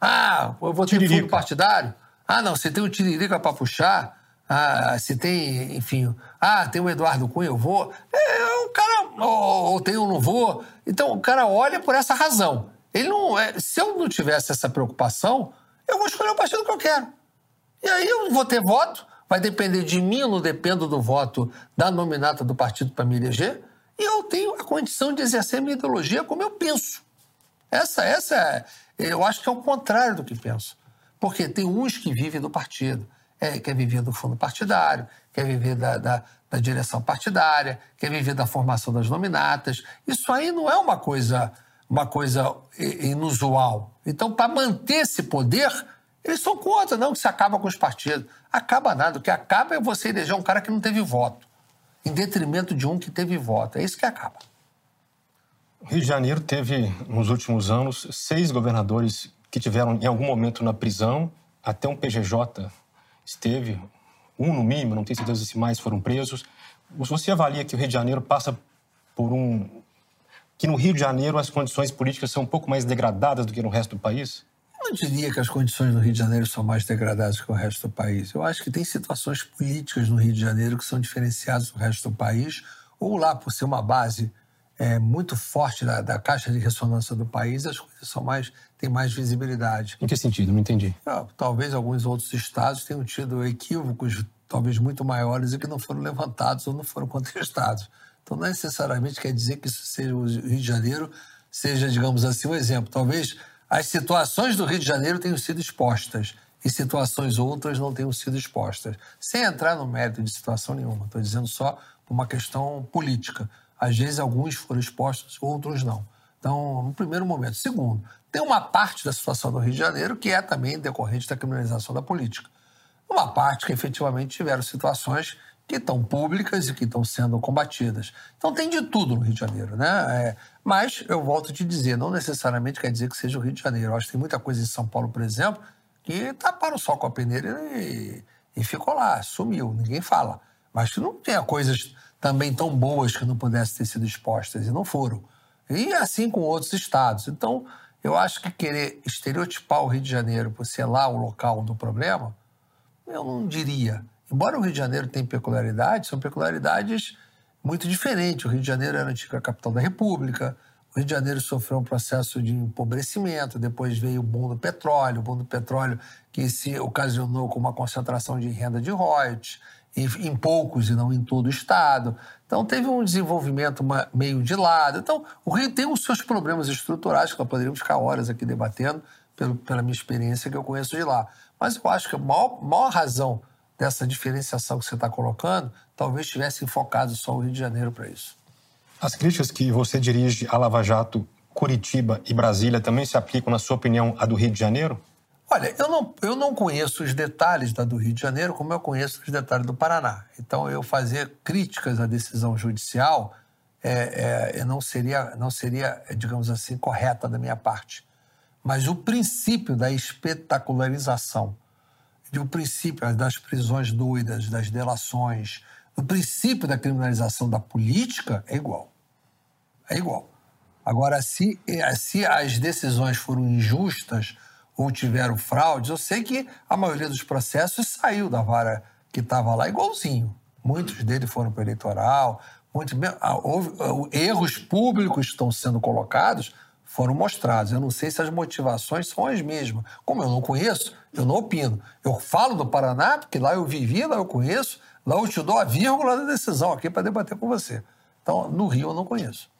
Ah, eu vou ter um fundo partidário? Ah, não, você tem o um Tiririca para puxar? Ah, se tem, enfim, ah, tem o Eduardo Cunha, eu vou. É, o cara, ou, ou tem ou não vou. Então, o cara olha por essa razão. Ele não, é, se eu não tivesse essa preocupação, eu vou escolher o partido que eu quero. E aí eu vou ter voto, vai depender de mim, eu não dependo do voto da nominata do partido para me eleger, e eu tenho a condição de exercer minha ideologia como eu penso. Essa, essa, é, eu acho que é o contrário do que penso. Porque tem uns que vivem do partido, é, quer viver do fundo partidário, quer viver da, da, da, direção partidária, quer viver da formação das nominatas. Isso aí não é uma coisa, uma coisa inusual. Então, para manter esse poder, eles são contra, não que se acaba com os partidos. Acaba nada. O que acaba é você eleger um cara que não teve voto, em detrimento de um que teve voto. É isso que acaba. Rio de Janeiro teve, nos últimos anos, seis governadores que tiveram em algum momento na prisão, até um PGJ esteve, um no mínimo, não tenho certeza se mais foram presos. Você avalia que o Rio de Janeiro passa por um. que no Rio de Janeiro as condições políticas são um pouco mais degradadas do que no resto do país? Eu não diria que as condições no Rio de Janeiro são mais degradadas que o resto do país. Eu acho que tem situações políticas no Rio de Janeiro que são diferenciadas do resto do país, ou lá por ser uma base é, muito forte da, da, caixa de ressonância do país, as coisas são mais, têm mais visibilidade. Em que sentido? Não entendi. É, talvez alguns outros estados tenham tido equívocos talvez muito maiores e que não foram levantados ou não foram contestados. Então, não necessariamente quer dizer que isso seja o Rio de Janeiro seja, digamos assim, um exemplo. Talvez as situações do Rio de Janeiro tenham sido expostas e situações outras não tenham sido expostas. Sem entrar no mérito de situação nenhuma. Estou dizendo só uma questão política. Às vezes, alguns foram expostos, outros não. Então, no primeiro momento. Segundo, tem uma parte da situação do Rio de Janeiro que é também decorrente da criminalização da política. Uma parte que efetivamente tiveram situações que estão públicas e que estão sendo combatidas. Então tem de tudo no Rio de Janeiro, né? É, mas eu volto a te dizer, não necessariamente quer dizer que seja o Rio de Janeiro. Eu acho que tem muita coisa em São Paulo, por exemplo, que taparam o sol com a peneira e, e ficou lá, sumiu, ninguém fala. Mas que não tenha coisas também tão boas que não pudessem ter sido expostas, e não foram. E assim com outros estados. Então, eu acho que querer estereotipar o Rio de Janeiro por ser lá o local do problema, eu não diria. Embora o Rio de Janeiro tenha peculiaridades, são peculiaridades muito diferentes. O Rio de Janeiro era a antiga capital da República, o Rio de Janeiro sofreu um processo de empobrecimento, depois veio o boom do petróleo, o boom do petróleo que se ocasionou com uma concentração de renda de royalties, em poucos e não em todo o estado. Então, teve um desenvolvimento meio de lado. Então, o Rio tem os seus problemas estruturais, que nós poderíamos ficar horas aqui debatendo, pelo, pela minha experiência que eu conheço de lá. Mas eu acho que a maior, maior razão dessa diferenciação que você está colocando talvez tivesse enfocado só o Rio de Janeiro para isso. As críticas que você dirige a Lava Jato, Curitiba e Brasília também se aplicam, na sua opinião, à do Rio de Janeiro? Olha, eu não, eu não conheço os detalhes da do Rio de Janeiro como eu conheço os detalhes do Paraná. Então, eu fazer críticas à decisão judicial é, é, não, seria, não seria, digamos assim, correta da minha parte. Mas o princípio da espetacularização, o princípio das prisões doidas, das delações, o princípio da criminalização da política é igual. É igual. Agora, se, se as decisões foram injustas ou tiveram fraudes, eu sei que a maioria dos processos saiu da vara que estava lá igualzinho. Muitos deles foram para o eleitoral, muitos, ah, houve, ah, erros públicos estão sendo colocados, foram mostrados. Eu não sei se as motivações são as mesmas. Como eu não conheço, eu não opino. Eu falo do Paraná, porque lá eu vivi, lá eu conheço, lá eu te dou a vírgula da decisão aqui para debater com você. Então, no Rio eu não conheço.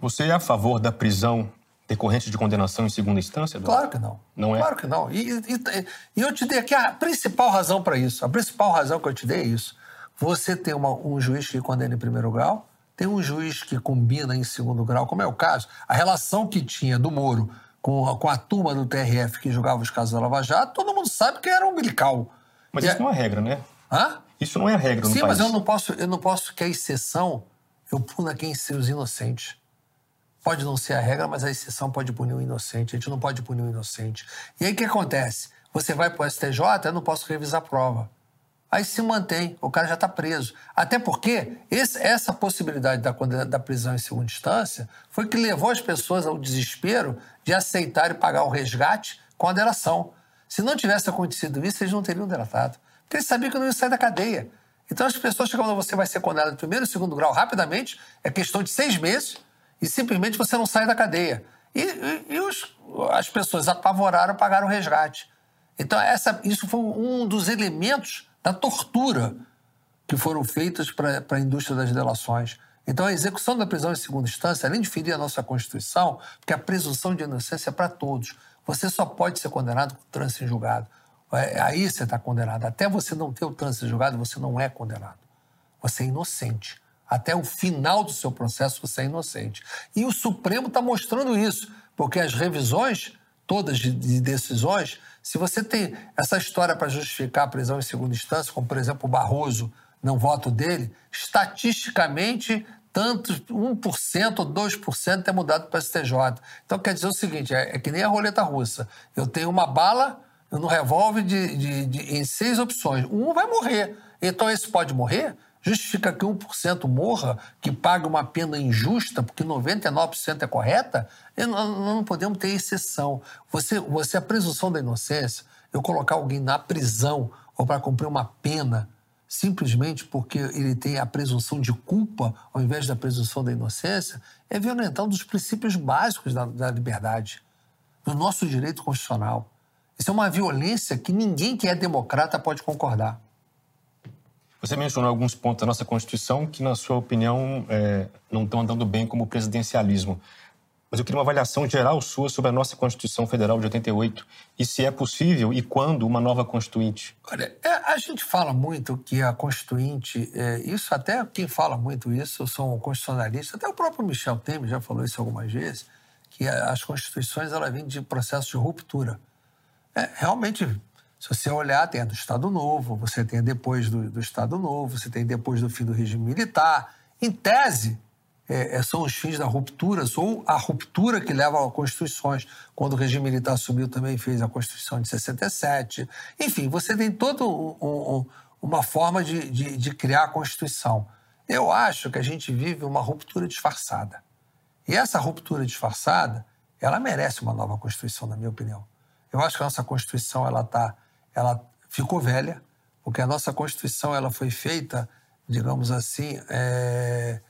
Você é a favor da prisão decorrente de condenação em segunda instância? Eduardo? Claro que não. Não é? Claro que não. E, e, e eu te dei aqui a principal razão para isso. A principal razão que eu te dei é isso. Você tem uma, um juiz que condena em primeiro grau, tem um juiz que combina em segundo grau, como é o caso. A relação que tinha do Moro com, a, com a turma do TRF que julgava os casos da Lava Jato, todo mundo sabe que era umbilical. Mas e isso é... não é regra, né? Hã? Isso não é regra no Sim, país. mas eu não posso, eu não posso que a exceção eu puna quem ser os inocentes. Pode não ser a regra, mas a exceção pode punir o inocente. A gente não pode punir o inocente. E aí o que acontece? Você vai para o STJ, eu não posso revisar a prova. Aí se mantém, o cara já está preso. Até porque esse, essa possibilidade da, da prisão em segunda instância foi que levou as pessoas ao desespero de aceitar e pagar o resgate com a delação. Se não tivesse acontecido isso, eles não teriam delatado. Porque eles sabiam que não ia sair da cadeia. Então as pessoas chegam quando você vai ser condenado em primeiro e segundo grau rapidamente, é questão de seis meses, e simplesmente você não sai da cadeia. E, e, e os, as pessoas apavoraram, pagaram o resgate. Então, essa, isso foi um dos elementos da tortura que foram feitos para a indústria das delações. Então, a execução da prisão em segunda instância, além de ferir a nossa Constituição, porque a presunção de inocência é para todos. Você só pode ser condenado com trânsito em julgado. É, aí você está condenado. Até você não ter o trânsito em julgado, você não é condenado. Você é inocente até o final do seu processo você é inocente. E o Supremo está mostrando isso, porque as revisões todas de, de decisões, se você tem essa história para justificar a prisão em segunda instância, como por exemplo o Barroso, não voto dele, estatisticamente tanto 1% ou 2% é mudado para o STJ. Então quer dizer o seguinte: é, é, que nem a roleta russa. Eu tenho uma bala no revólver de, de, de, em seis opções. Um vai morrer. Então esse pode morrer? Justifica que 1% morra, que pague uma pena injusta, porque 99% é correta, nós não podemos ter exceção. Você, você, a presunção da inocência, eu colocar alguém na prisão ou para cumprir uma pena, simplesmente porque ele tem a presunção de culpa ao invés da presunção da inocência, é violentar um dos princípios básicos da, da liberdade, do nosso direito constitucional. Isso é uma violência que ninguém que é democrata pode concordar. Você mencionou alguns pontos da nossa Constituição que, na sua opinião, é, não estão andando bem como o presidencialismo. Mas eu queria uma avaliação geral sua sobre a nossa Constituição Federal de 88 e se é possível e quando uma nova Constituinte. Olha, é, a gente fala muito que a Constituinte, é, isso até quem fala muito isso são constitucionalistas, até o próprio Michel Temer já falou isso algumas vezes, que as Constituições elas vêm de processo de ruptura. É, realmente se você olhar, tem a do Estado Novo, você tem depois do, do Estado Novo, você tem depois do fim do regime militar. Em tese, é, é são os fins da ruptura, ou a ruptura que leva a constituições. Quando o regime militar subiu, também fez a Constituição de 67. Enfim, você tem toda um, um, uma forma de, de, de criar a Constituição. Eu acho que a gente vive uma ruptura disfarçada. E essa ruptura disfarçada, ela merece uma nova Constituição, na minha opinião. Eu acho que a nossa Constituição ela está ela ficou velha, porque a nossa Constituição ela foi feita, digamos assim, é,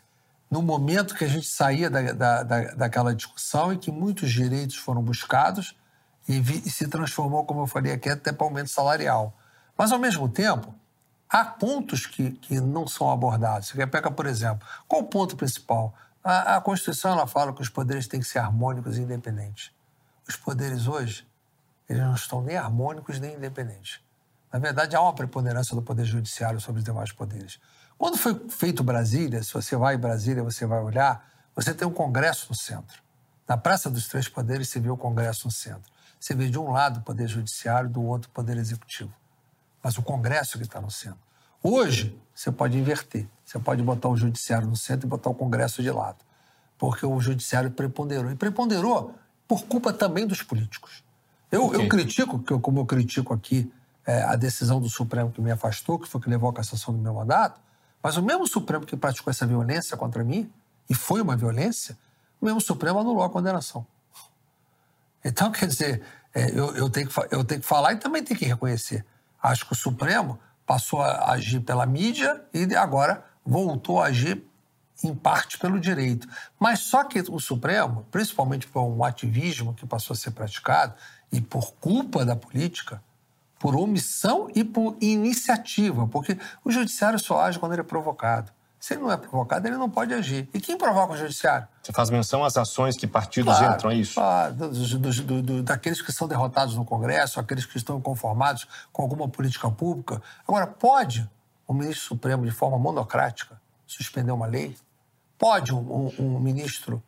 no momento que a gente saía da, da, da, daquela discussão e que muitos direitos foram buscados e, vi, e se transformou, como eu falei aqui, até para aumento salarial. Mas, ao mesmo tempo, há pontos que, que não são abordados. Você pega, por exemplo, qual o ponto principal? A, a Constituição ela fala que os poderes têm que ser harmônicos e independentes. Os poderes hoje eles não estão nem harmônicos nem independentes. Na verdade, há uma preponderância do Poder Judiciário sobre os demais poderes. Quando foi feito Brasília, se você vai em Brasília, você vai olhar, você tem um Congresso no centro. Na Praça dos Três Poderes, você vê o Congresso no centro. Você vê de um lado o Poder Judiciário, do outro o Poder Executivo. Mas o Congresso que está no centro. Hoje, você pode inverter. Você pode botar o Judiciário no centro e botar o Congresso de lado. Porque o Judiciário preponderou. E preponderou por culpa também dos políticos. Eu, okay. eu critico, como eu critico aqui é, a decisão do Supremo que me afastou, que foi que levou à cassação do meu mandato, mas o mesmo Supremo que praticou essa violência contra mim, e foi uma violência, o mesmo Supremo anulou a condenação. Então, quer dizer, é, eu, eu, tenho que, eu tenho que falar e também tenho que reconhecer. Acho que o Supremo passou a agir pela mídia e agora voltou a agir em parte pelo direito. Mas só que o Supremo, principalmente por um ativismo que passou a ser praticado e por culpa da política, por omissão e por iniciativa, porque o judiciário só age quando ele é provocado. Se ele não é provocado, ele não pode agir. E quem provoca o judiciário? Você faz menção às ações que partidos claro, entram, é isso? Claro, do, do, daqueles que são derrotados no Congresso, aqueles que estão conformados com alguma política pública. Agora, pode o ministro Supremo, de forma monocrática, suspender uma lei? Pode um, um, um ministro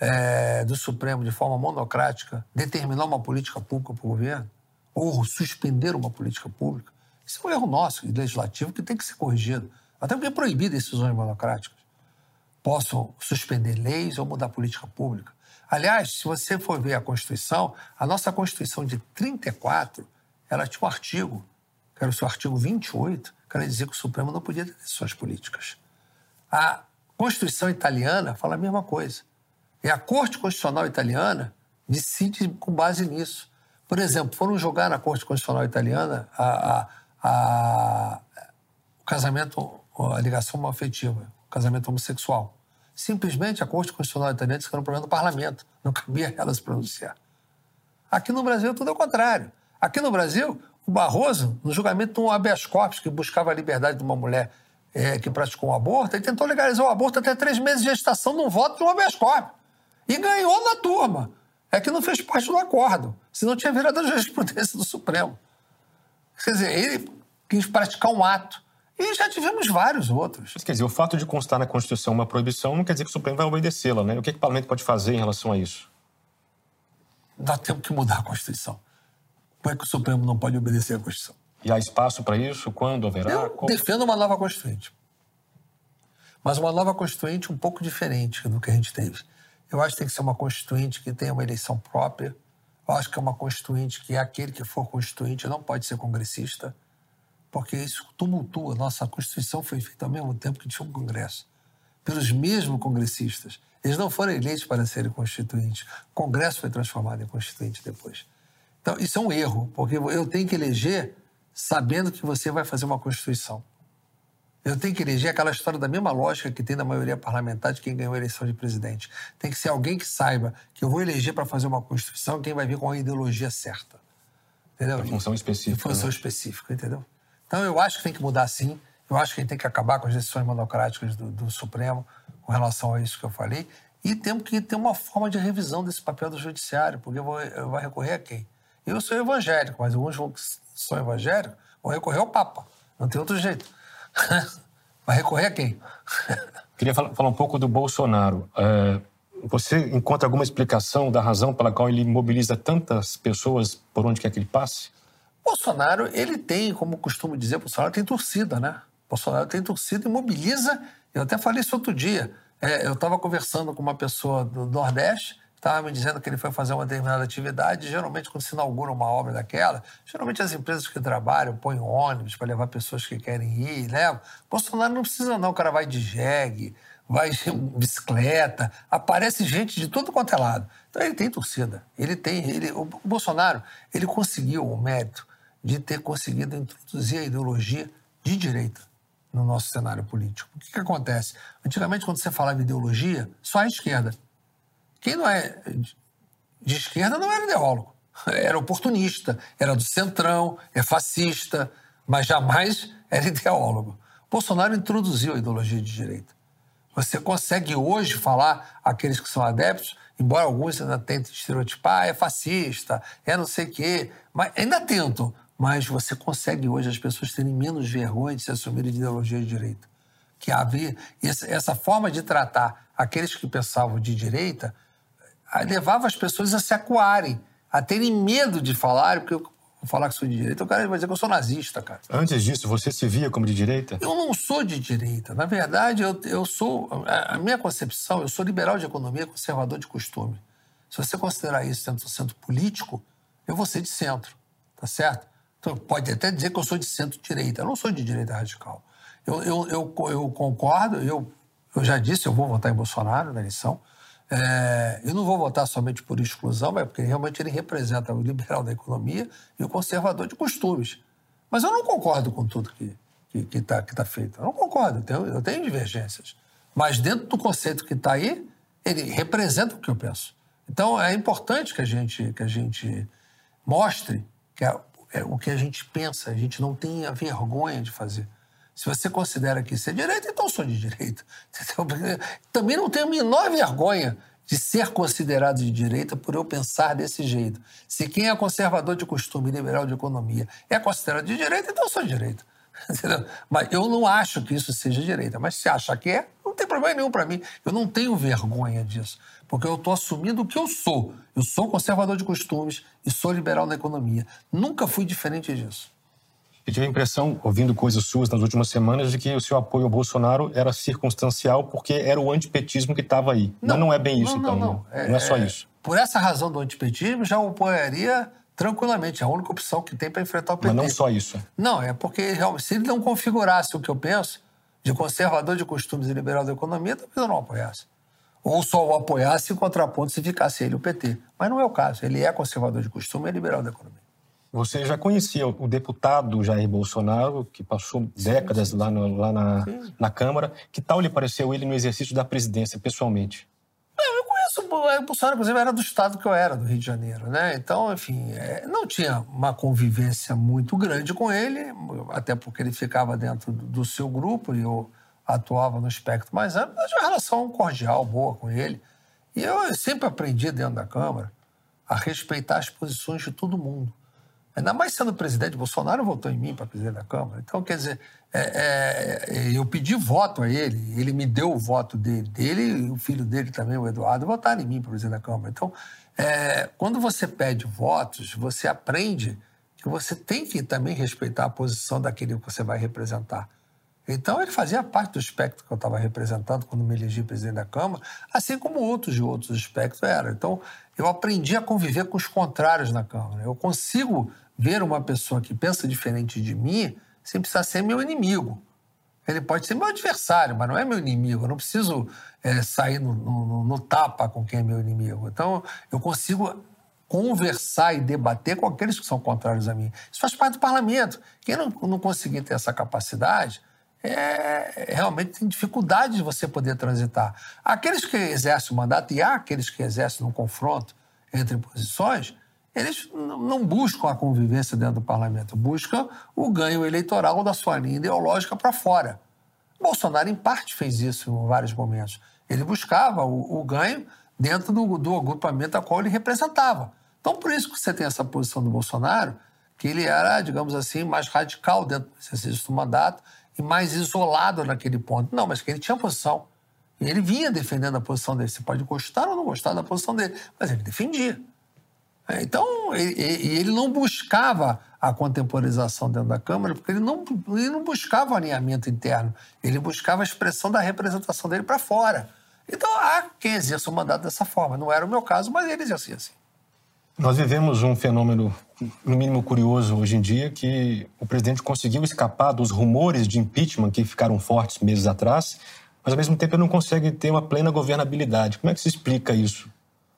é, do Supremo, de forma monocrática, determinar uma política pública para o governo? Ou suspender uma política pública? Isso é um erro nosso, legislativo, que tem que ser corrigido. Até porque é proibido decisões monocráticas. Posso suspender leis ou mudar política pública. Aliás, se você for ver a Constituição, a nossa Constituição de 34, ela tinha um artigo, que era o seu artigo 28, que era dizer que o Supremo não podia ter decisões políticas. A Constituição italiana fala a mesma coisa. E a Corte Constitucional italiana decide com base nisso. Por exemplo, foram jogar na Corte Constitucional italiana a, a, a, o casamento a ligação afetiva, o casamento homossexual. Simplesmente a Corte Constitucional italiana disse que era um problema do parlamento, não cabia ela se pronunciar. Aqui no Brasil tudo é o contrário. Aqui no Brasil, o Barroso, no julgamento de um habeas corpus que buscava a liberdade de uma mulher é, que praticou um aborto, ele tentou legalizar o aborto até três meses de gestação num voto de um habeas corpus. E ganhou na turma. É que não fez parte do acordo. Senão tinha virado a jurisprudência do Supremo. Quer dizer, ele quis praticar um ato e já tivemos vários outros. Mas, quer dizer, o fato de constar na Constituição uma proibição não quer dizer que o Supremo vai obedecê-la, né? O que, é que o parlamento pode fazer em relação a isso? Nós temos que mudar a Constituição. Como é que o Supremo não pode obedecer à Constituição? E há espaço para isso? Quando haverá? Eu Como? defendo uma nova Constituinte. Mas uma nova Constituinte um pouco diferente do que a gente teve. Eu acho que tem que ser uma Constituinte que tenha uma eleição própria. Eu acho que é uma Constituinte que é aquele que for Constituinte não pode ser congressista porque isso tumultua. Nossa Constituição foi feita ao mesmo tempo que tinha um Congresso, pelos mesmos congressistas. Eles não foram eleitos para serem constituintes. O Congresso foi transformado em constituinte depois. Então, isso é um erro, porque eu tenho que eleger sabendo que você vai fazer uma Constituição. Eu tenho que eleger aquela história da mesma lógica que tem na maioria parlamentar de quem ganhou a eleição de presidente. Tem que ser alguém que saiba que eu vou eleger para fazer uma Constituição quem vai vir com a ideologia certa. Entendeu? Função específica. A função né? específica, entendeu? Então, eu acho que tem que mudar sim. Eu acho que a gente tem que acabar com as decisões monocráticas do, do Supremo com relação a isso que eu falei. E temos que ter uma forma de revisão desse papel do judiciário, porque eu vou, eu vou recorrer a quem? Eu sou evangélico, mas alguns que são evangélicos vão recorrer ao Papa. Não tem outro jeito. Vai recorrer a quem? Queria falar, falar, um pouco do Bolsonaro. É, você encontra alguma explicação da razão pela qual ele mobiliza tantas pessoas por onde quer que ele passe? Bolsonaro, ele tem, como costumo dizer, Bolsonaro tem torcida, né? Bolsonaro tem torcida e mobiliza. Eu até falei isso outro dia. É, eu estava conversando com uma pessoa do Nordeste, estava me dizendo que ele foi fazer uma determinada atividade. Geralmente, quando se inaugura uma obra daquela, geralmente as empresas que trabalham põem ônibus para levar pessoas que querem ir, levam. Bolsonaro não precisa, não. O cara vai de jegue, vai de bicicleta, aparece gente de todo quanto é lado. Então ele tem torcida. Ele tem. Ele, o Bolsonaro, ele conseguiu o mérito de ter conseguido introduzir a ideologia de direita no nosso cenário político. O que, que acontece? Antigamente, quando você falava ideologia, só a esquerda. Quem não é de esquerda não era ideólogo. Era oportunista, era do centrão, é fascista, mas jamais era ideólogo. Bolsonaro introduziu a ideologia de direita. Você consegue hoje falar aqueles que são adeptos, embora alguns ainda tentem estereotipar, ah, é fascista, é não sei o quê, mas ainda tentam, mas você consegue hoje as pessoas terem menos vergonha de se assumirem de ideologia de direita. Que havia essa forma de tratar aqueles que pensavam de direita levava as pessoas a se acuarem, a terem medo de falar, porque eu vou falar que sou de direita, o cara vai dizer que eu sou nazista, cara. Antes disso, você se via como de direita? Eu não sou de direita. Na verdade, eu, eu sou. A minha concepção, eu sou liberal de economia, conservador de costume. Se você considerar isso dentro do centro político, eu vou ser de centro, tá certo? Então, pode até dizer que eu sou de centro-direita. Eu não sou de direita radical. Eu, eu, eu, eu concordo, eu, eu já disse, eu vou votar em Bolsonaro na eleição. É, eu não vou votar somente por exclusão, mas porque realmente ele representa o liberal da economia e o conservador de costumes. Mas eu não concordo com tudo que está que, que tá, que tá feito. Eu não concordo, eu tenho, eu tenho divergências. Mas dentro do conceito que está aí, ele representa o que eu penso. Então é importante que a gente, que a gente mostre que é, é o que a gente pensa, a gente não tenha vergonha de fazer. Se você considera que isso é direita, então sou de direita. Também não tenho a menor vergonha de ser considerado de direita por eu pensar desse jeito. Se quem é conservador de costume, liberal de economia, é considerado de direita, então sou de direita. Mas eu não acho que isso seja direita. Mas se acha que é, não tem problema nenhum para mim. Eu não tenho vergonha disso, porque eu estou assumindo o que eu sou. Eu sou conservador de costumes e sou liberal na economia. Nunca fui diferente disso. Eu tive a impressão, ouvindo coisas suas nas últimas semanas, de que o seu apoio ao Bolsonaro era circunstancial porque era o antipetismo que estava aí. Não, Mas não é bem isso, não, então. Não, não. É, não é só é, isso. Por essa razão do antipetismo, já o apoiaria tranquilamente. É a única opção que tem para enfrentar o PT. Mas não só isso. Não, é porque se ele não configurasse o que eu penso, de conservador de costumes e liberal da economia, talvez eu não apoiasse. Ou só o apoiasse em contraponto se ficasse ele o PT. Mas não é o caso. Ele é conservador de costume e liberal da economia. Você já conhecia o deputado Jair Bolsonaro, que passou décadas lá, no, lá na, na Câmara. Que tal lhe pareceu ele no exercício da presidência, pessoalmente? Não, eu conheço o Bolsonaro, inclusive, era do estado que eu era, do Rio de Janeiro, né? Então, enfim, é, não tinha uma convivência muito grande com ele, até porque ele ficava dentro do seu grupo e eu atuava no espectro mais amplo, mas uma relação cordial, boa com ele. E eu sempre aprendi dentro da Câmara a respeitar as posições de todo mundo. Ainda mais sendo presidente, Bolsonaro votou em mim para presidente da Câmara. Então, quer dizer, é, é, eu pedi voto a ele, ele me deu o voto dele, dele e o filho dele também, o Eduardo, votaram em mim para presidente da Câmara. Então, é, quando você pede votos, você aprende que você tem que também respeitar a posição daquele que você vai representar. Então, ele fazia parte do espectro que eu estava representando quando me elegi presidente da Câmara, assim como outros de outros espectros eram. Então, eu aprendi a conviver com os contrários na Câmara. Eu consigo ver uma pessoa que pensa diferente de mim sem precisar ser meu inimigo. Ele pode ser meu adversário, mas não é meu inimigo. Eu não preciso é, sair no, no, no, tapa com quem é meu inimigo. Então, eu consigo conversar e debater com aqueles que são contrários a mim. Isso faz parte do parlamento. Quem não, não conseguir ter essa capacidade é, realmente tem dificuldade de você poder transitar. Aqueles que exercem o mandato, e há aqueles que exercem um confronto entre posições, eles não buscam a convivência dentro do parlamento, buscam o ganho eleitoral da sua linha ideológica para fora. Bolsonaro, em parte, fez isso em vários momentos. Ele buscava o, o ganho dentro do, do agrupamento a qual ele representava. Então, por isso que você tem essa posição do Bolsonaro, que ele era, digamos assim, mais radical dentro do exercício do mandato e mais isolado naquele ponto. Não, mas que ele tinha posição. Ele vinha defendendo a posição dele. Você pode gostar ou não gostar da posição dele, mas ele defendia. É, então, ele, ele não buscava a contemporização dentro da Câmara, porque ele não, ele não buscava alinhamento interno, ele buscava a expressão da representação dele para fora. Então, há quem exerça o mandato dessa forma. Não era o meu caso, mas ele exercia assim. Nós vivemos um fenômeno, no mínimo curioso hoje em dia, que o presidente conseguiu escapar dos rumores de impeachment que ficaram fortes meses atrás, mas ao mesmo tempo ele não consegue ter uma plena governabilidade. Como é que se explica isso?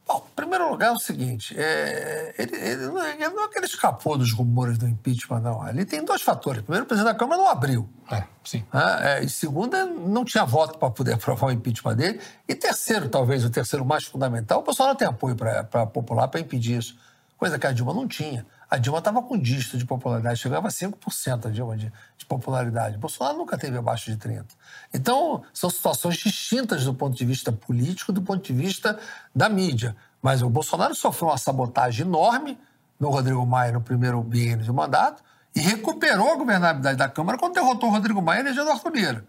Bom, em primeiro lugar é o seguinte, é, ele, ele, não, ele, não é que ele escapou dos rumores do impeachment, não. Ele tem dois fatores. Primeiro, o presidente da Câmara não abriu. É, sim. É, e segundo, não tinha voto para poder aprovar o impeachment dele. E terceiro, talvez, o terceiro mais fundamental, o Bolsonaro tem apoio para popular para impedir isso. Coisa que a Dilma não tinha. A Dilma estava com dígito de popularidade, chegava a 5% a Dilma de, de popularidade. Bolsonaro nunca teve abaixo de 30%. Então, são situações distintas do ponto de vista político, do ponto de vista da mídia. Mas o Bolsonaro sofreu uma sabotagem enorme no Rodrigo Maia no primeiro biênio de mandato E recuperou a governabilidade da Câmara quando derrotou o Rodrigo Maia e elegeu Arthur Lira.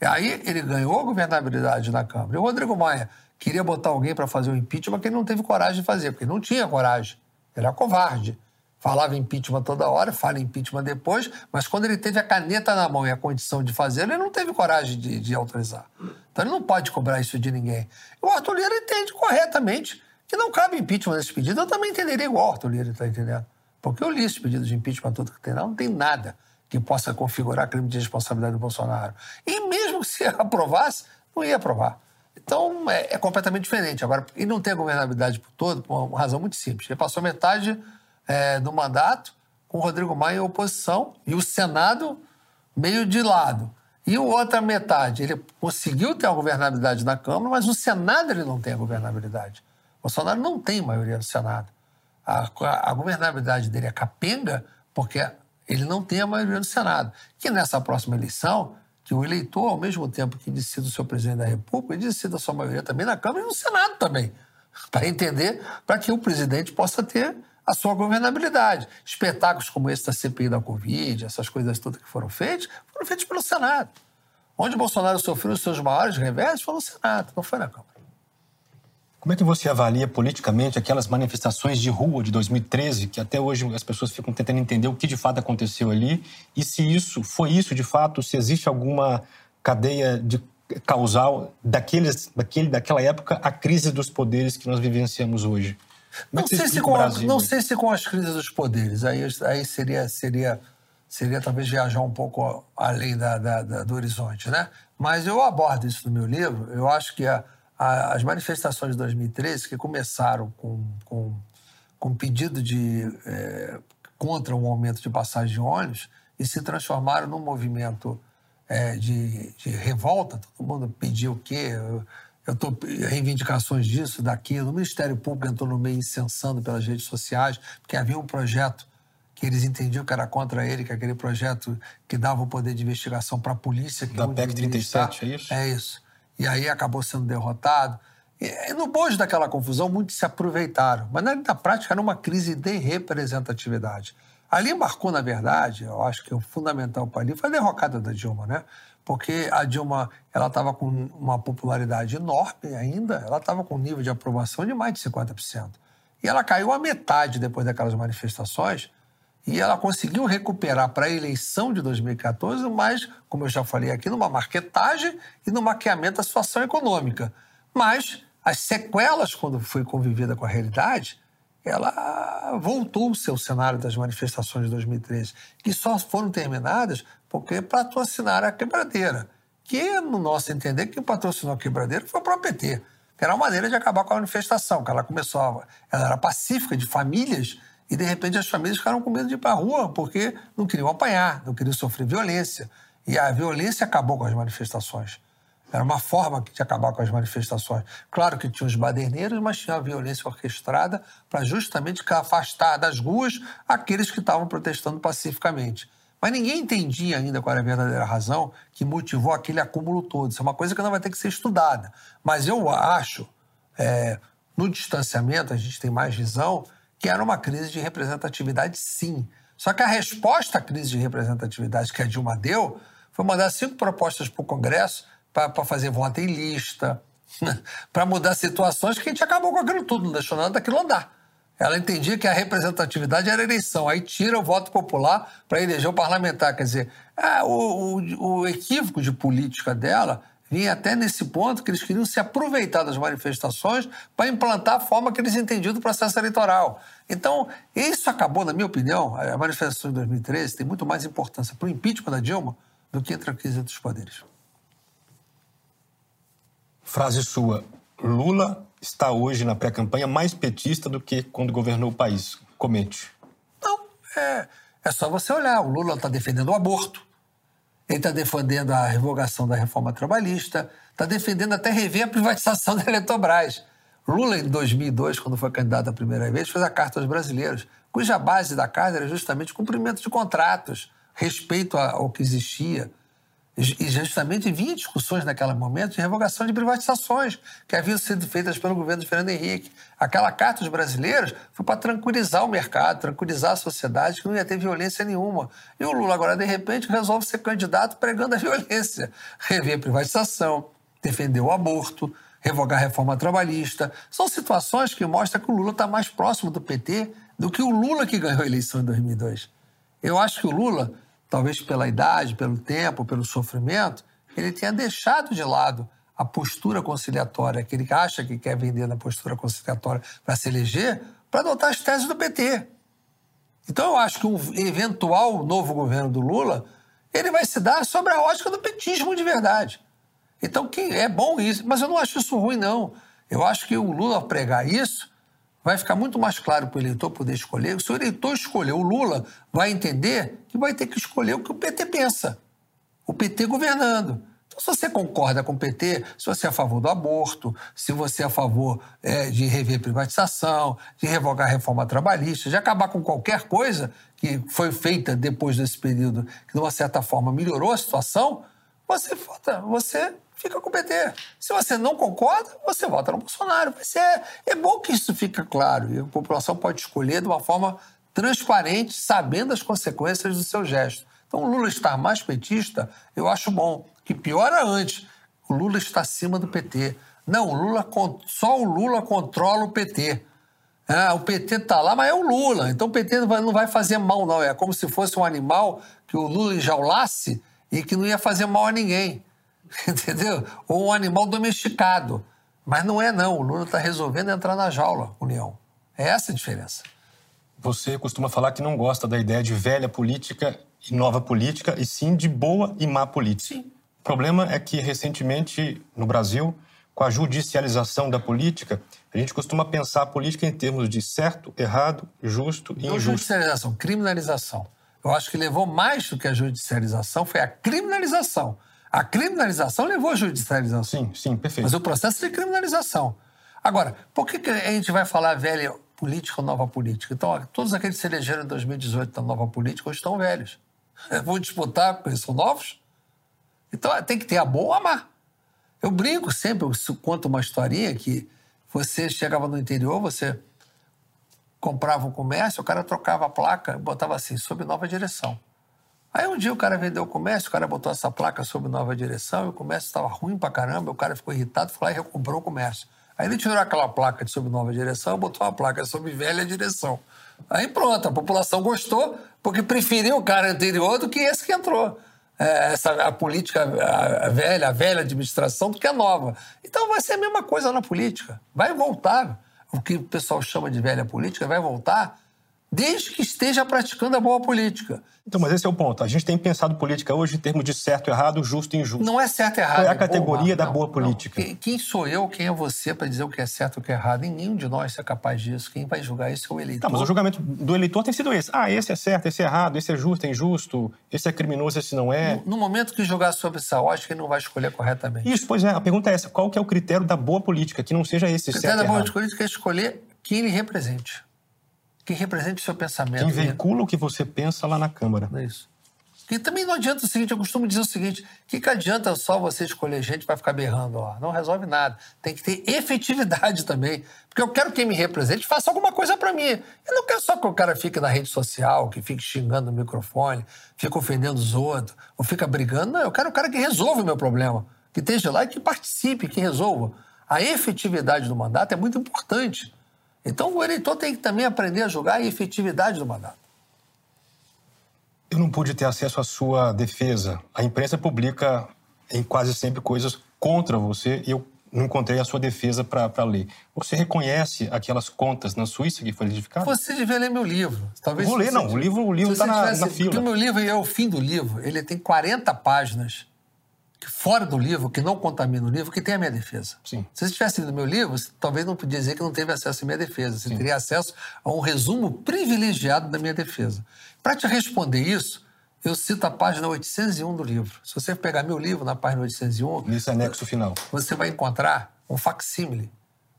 E aí ele ganhou a governabilidade na Câmara. E o Rodrigo Maia queria botar alguém para fazer o impeachment que ele não teve coragem de fazer, porque não tinha coragem. Ele era covarde. Falava impeachment toda hora, fala impeachment depois, mas quando ele teve a caneta na mão e a condição de fazer, ele não teve coragem de, de autorizar. Então ele não pode cobrar isso de ninguém. O Arthur Lira entende corretamente que não cabe impeachment nesse pedido. Eu também entenderia igual o Arthur Lira está entendendo. Porque eu li esse pedido de impeachment todo que tem lá, não tem nada que possa configurar crime de responsabilidade do Bolsonaro. E mesmo se aprovasse, não ia aprovar. Então é, é completamente diferente. Agora, e não tem governabilidade por todo, por uma razão muito simples. Ele passou metade é, do mandato com o Rodrigo Maia em oposição e o Senado meio de lado. E outra metade, ele conseguiu ter a governabilidade na Câmara, mas no Senado ele não tem a governabilidade. O Bolsonaro não tem maioria no Senado. A, a, a governabilidade dele é capenga porque ele não tem a maioria no Senado. Que nessa próxima eleição, que o eleitor, ao mesmo tempo que decida o seu presidente da República, ele decida a sua maioria também na Câmara e no Senado também. Para entender, para que o presidente possa ter a sua governabilidade. Espetáculos como esse da CPI da Covid, essas coisas todas que foram feitas, foram feitos pelo Senado. Onde Bolsonaro sofreu os seus maiores reversos foi no Senado, não foi na Câmara. Como é que você avalia politicamente aquelas manifestações de rua de 2013, que até hoje as pessoas ficam tentando entender o que de fato aconteceu ali, e se isso foi isso de fato, se existe alguma cadeia de causal daqueles, daquele, daquela época a crise dos poderes que nós vivenciamos hoje? Não sei, se com, não sei se com as crises dos poderes. Aí, aí seria, seria, seria talvez viajar um pouco além da, da, da, do horizonte, né? Mas eu abordo isso no meu livro. Eu acho que a, a, as manifestações de 2013, que começaram com, com, com pedido de é, contra um aumento de passagem de ônibus e se transformaram num movimento é, de, de revolta. Todo mundo pediu o quê? eu tô reivindicações disso, daquilo. O Ministério Público entrou no meio incensando pelas redes sociais, porque havia um projeto que eles entendiam que era contra ele, que aquele projeto que dava o poder de investigação para a polícia. Que da PEC 37, é isso? É isso. E aí acabou sendo derrotado. E, no bojo daquela confusão, muitos se aproveitaram. Mas na prática era uma crise de representatividade. Ali embarcou, na verdade, eu acho que o fundamental para ali foi a derrocada da Dilma, né? Porque a Dilma ela estava com uma popularidade enorme ainda, ela estava com um nível de aprovação de mais de 50%. E ela caiu a metade depois daquelas manifestações e ela conseguiu recuperar para a eleição de 2014, mas, como eu já falei aqui, numa marketagem e no maquiamento da situação econômica. Mas as sequelas, quando foi convivida com a realidade, ela voltou ao seu cenário das manifestações de 2013, que só foram terminadas porque patrocinaram a quebradeira. Que, no nosso entender, quem patrocinou a quebradeira foi o próprio PT. Que era uma maneira de acabar com a manifestação, que ela começou, ela era pacífica, de famílias, e de repente as famílias ficaram com medo de ir para a rua, porque não queriam apanhar, não queriam sofrer violência. E a violência acabou com as manifestações. Era uma forma de acabar com as manifestações. Claro que tinha os baderneiros, mas tinha a violência orquestrada para justamente afastar das ruas aqueles que estavam protestando pacificamente. Mas ninguém entendia ainda qual era a verdadeira razão que motivou aquele acúmulo todo. Isso é uma coisa que não vai ter que ser estudada. Mas eu acho, é, no distanciamento, a gente tem mais visão, que era uma crise de representatividade, sim. Só que a resposta à crise de representatividade que a Dilma deu foi mandar cinco propostas para o Congresso para fazer voto em lista, para mudar situações que a gente acabou com aquilo tudo, não deixou nada daquilo andar. Ela entendia que a representatividade era eleição, aí tira o voto popular para eleger o parlamentar. Quer dizer, é, o, o, o equívoco de política dela vinha até nesse ponto que eles queriam se aproveitar das manifestações para implantar a forma que eles entendiam do processo eleitoral. Então, isso acabou, na minha opinião, a manifestação de 2013 tem muito mais importância para o impeachment da Dilma do que entre a crise dos poderes. Frase sua. Lula está hoje na pré-campanha mais petista do que quando governou o país? Comente. Não, é, é só você olhar. O Lula está defendendo o aborto, ele está defendendo a revogação da reforma trabalhista, está defendendo até rever a privatização da Eletrobras. Lula, em 2002, quando foi candidato a primeira vez, fez a Carta aos Brasileiros, cuja base da carta era justamente cumprimento de contratos, respeito ao que existia. E justamente vinha discussões naquele momento de revogação de privatizações que haviam sido feitas pelo governo de Fernando Henrique. Aquela carta dos brasileiros foi para tranquilizar o mercado, tranquilizar a sociedade, que não ia ter violência nenhuma. E o Lula agora, de repente, resolve ser candidato pregando a violência. Rever a privatização, defender o aborto, revogar a reforma trabalhista. São situações que mostram que o Lula está mais próximo do PT do que o Lula que ganhou a eleição em 2002. Eu acho que o Lula talvez pela idade, pelo tempo, pelo sofrimento, ele tenha deixado de lado a postura conciliatória que ele acha que quer vender na postura conciliatória para se eleger, para adotar as teses do PT. Então eu acho que um eventual novo governo do Lula, ele vai se dar sobre a ótica do petismo de verdade. Então que é bom isso, mas eu não acho isso ruim não. Eu acho que o Lula pregar isso vai ficar muito mais claro para o eleitor poder escolher. Se o eleitor escolher o Lula, vai entender que vai ter que escolher o que o PT pensa. O PT governando. Então, se você concorda com o PT, se você é a favor do aborto, se você é a favor é, de rever privatização, de revogar a reforma trabalhista, de acabar com qualquer coisa que foi feita depois desse período, que de uma certa forma melhorou a situação, você vota, você fica com o PT. Se você não concorda, você vota no Bolsonaro. Mas é, é bom que isso fique claro e a população pode escolher de uma forma transparente, sabendo as consequências do seu gesto. Então, o Lula estar mais petista, eu acho bom. Que piora antes, o Lula está acima do PT. Não, o Lula, só o Lula controla o PT. Ah, o PT está lá, mas é o Lula. Então o PT não vai fazer mal, não. É como se fosse um animal que o Lula enjaulasse e que não ia fazer mal a ninguém. entendeu? Ou um animal domesticado. Mas não é, não. O Lula está resolvendo entrar na jaula, União. É essa a diferença. Você costuma falar que não gosta da ideia de velha política e nova política, e sim de boa e má política. Sim. O problema é que, recentemente, no Brasil, com a judicialização da política, a gente costuma pensar a política em termos de certo, errado, justo e não injusto. judicialização, criminalização. Eu acho que levou mais do que a judicialização, foi a criminalização. A criminalização levou à judicialização. Sim, sim, perfeito. Mas o processo de criminalização. Agora, por que, que a gente vai falar velha política ou nova política? Então, todos aqueles que se elegeram em 2018 na nova política hoje estão velhos. Vão disputar porque eles são novos? Então, tem que ter a boa ou a má. Eu brinco sempre, eu conto uma historinha que você chegava no interior, você comprava um comércio, o cara trocava a placa, botava assim, sob nova direção. Aí um dia o cara vendeu o comércio, o cara botou essa placa sob nova direção e o comércio estava ruim pra caramba, o cara ficou irritado, foi lá e recomprou o comércio. Aí ele tirou aquela placa de sob nova direção e botou uma placa sob velha direção. Aí pronto, a população gostou porque preferiu o cara anterior do que esse que entrou. É, essa, a política a velha, a velha administração do que a nova. Então vai ser a mesma coisa na política. Vai voltar. O que o pessoal chama de velha política vai voltar desde que esteja praticando a boa política. Então, mas esse é o ponto. A gente tem pensado política hoje em termos de certo, errado, justo e injusto. Não é certo e errado. É a categoria da não, boa política? Não. Quem sou eu, quem é você para dizer o que é certo e o que é errado? E nenhum de nós é capaz disso. Quem vai julgar isso é o eleitor. Não, mas o julgamento do eleitor tem sido esse. Ah, esse é certo, esse é errado, esse é justo, é injusto, esse é criminoso, esse não é. No, no momento que julgar sobre essa ótica, ele não vai escolher corretamente. Isso, pois é. A pergunta é essa. Qual que é o critério da boa política? Que não seja esse certo O critério da boa política é escolher quem ele represente que represente o seu pensamento. Quem veicula o que você pensa lá na Câmara. É isso. E também não adianta o seguinte, eu costumo dizer o seguinte, o que, que adianta só você escolher gente para ficar berrando lá? Não resolve nada. Tem que ter efetividade também. Porque eu quero que quem me represente faça alguma coisa para mim. Eu não quero só que o cara fique na rede social, que fique xingando no microfone, fique ofendendo os outros, ou fica brigando. Não, eu quero o cara que resolva o meu problema. Que esteja lá e que participe, que resolva. A efetividade do mandato é muito importante. Então o eleitor tem que também aprender a julgar a efetividade do mandato. Eu não pude ter acesso à sua defesa. A imprensa publica em quase sempre coisas contra você e eu não encontrei a sua defesa para ler. Você reconhece aquelas contas na Suíça que foram identificadas? Você devia ler meu livro. Talvez Vou ler, não. O livro o livro está na, na fila. Porque o meu livro é o fim do livro. Ele tem 40 páginas fora do livro, que não contamina o livro, que tem a minha defesa. Sim. Se você tivesse lido meu livro, você talvez não podia dizer que não teve acesso à minha defesa. Você Sim. teria acesso a um resumo privilegiado da minha defesa. Para te responder isso, eu cito a página 801 do livro. Se você pegar meu livro na página 801... Nesse anexo final. Você vai encontrar um facsímile,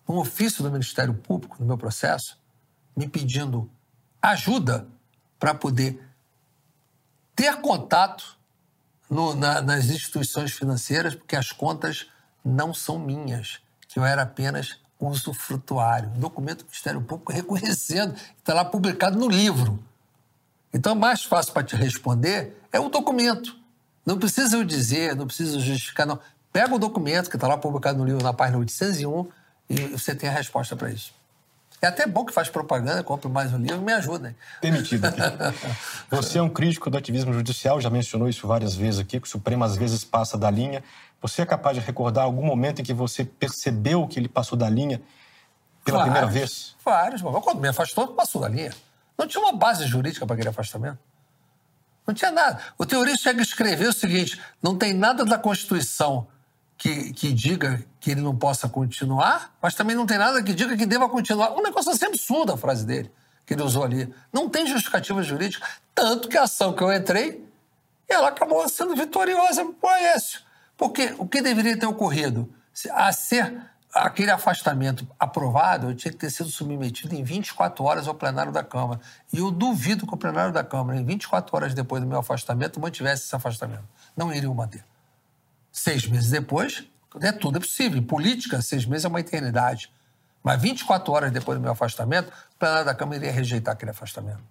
um ofício do Ministério Público, no meu processo, me pedindo ajuda para poder ter contato no, na, nas instituições financeiras porque as contas não são minhas, que eu era apenas usufrutuário. Documento do Ministério Público reconhecendo, está lá publicado no livro. Então, mais fácil para te responder é o documento. Não precisa eu dizer, não precisa justificar, não. Pega o documento que está lá publicado no livro, na página 801, e você tem a resposta para isso. É até bom que faz propaganda, compre mais um livro, me ajuda. Permitido. Você é um crítico do ativismo judicial, já mencionou isso várias vezes aqui, que o Supremo às vezes passa da linha. Você é capaz de recordar algum momento em que você percebeu que ele passou da linha pela vários, primeira vez? Vários. Quando me afastou, passou da linha. Não tinha uma base jurídica para aquele afastamento. Não tinha nada. O teorista chega a escrever o seguinte: não tem nada da Constituição que, que diga que ele não possa continuar, mas também não tem nada que diga que deva continuar. Um negócio assim absurdo a frase dele, que ele usou ali. Não tem justificativa jurídica. Tanto que a ação que eu entrei, ela acabou sendo vitoriosa o Aécio. Porque o que deveria ter ocorrido? A ser aquele afastamento aprovado, eu tinha que ter sido submetido em 24 horas ao plenário da Câmara. E eu duvido que o plenário da Câmara, em 24 horas depois do meu afastamento, mantivesse esse afastamento. Não iriam manter. Seis meses depois, é tudo é possível. Em política, seis meses é uma eternidade. Mas 24 horas depois do meu afastamento, o plenário da Câmara iria rejeitar aquele afastamento.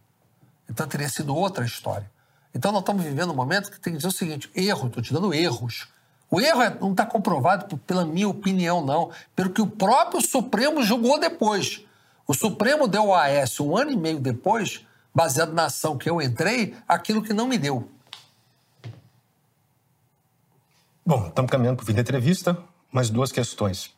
Então teria sido outra história. Então nós estamos vivendo um momento que tem que dizer o seguinte: erro, estou te dando erros. O erro é, não está comprovado pela minha opinião, não, pelo que o próprio Supremo julgou depois. O Supremo deu ao AS um ano e meio depois, baseado na ação que eu entrei, aquilo que não me deu. Bom, estamos caminhando para o fim da entrevista, mais duas questões.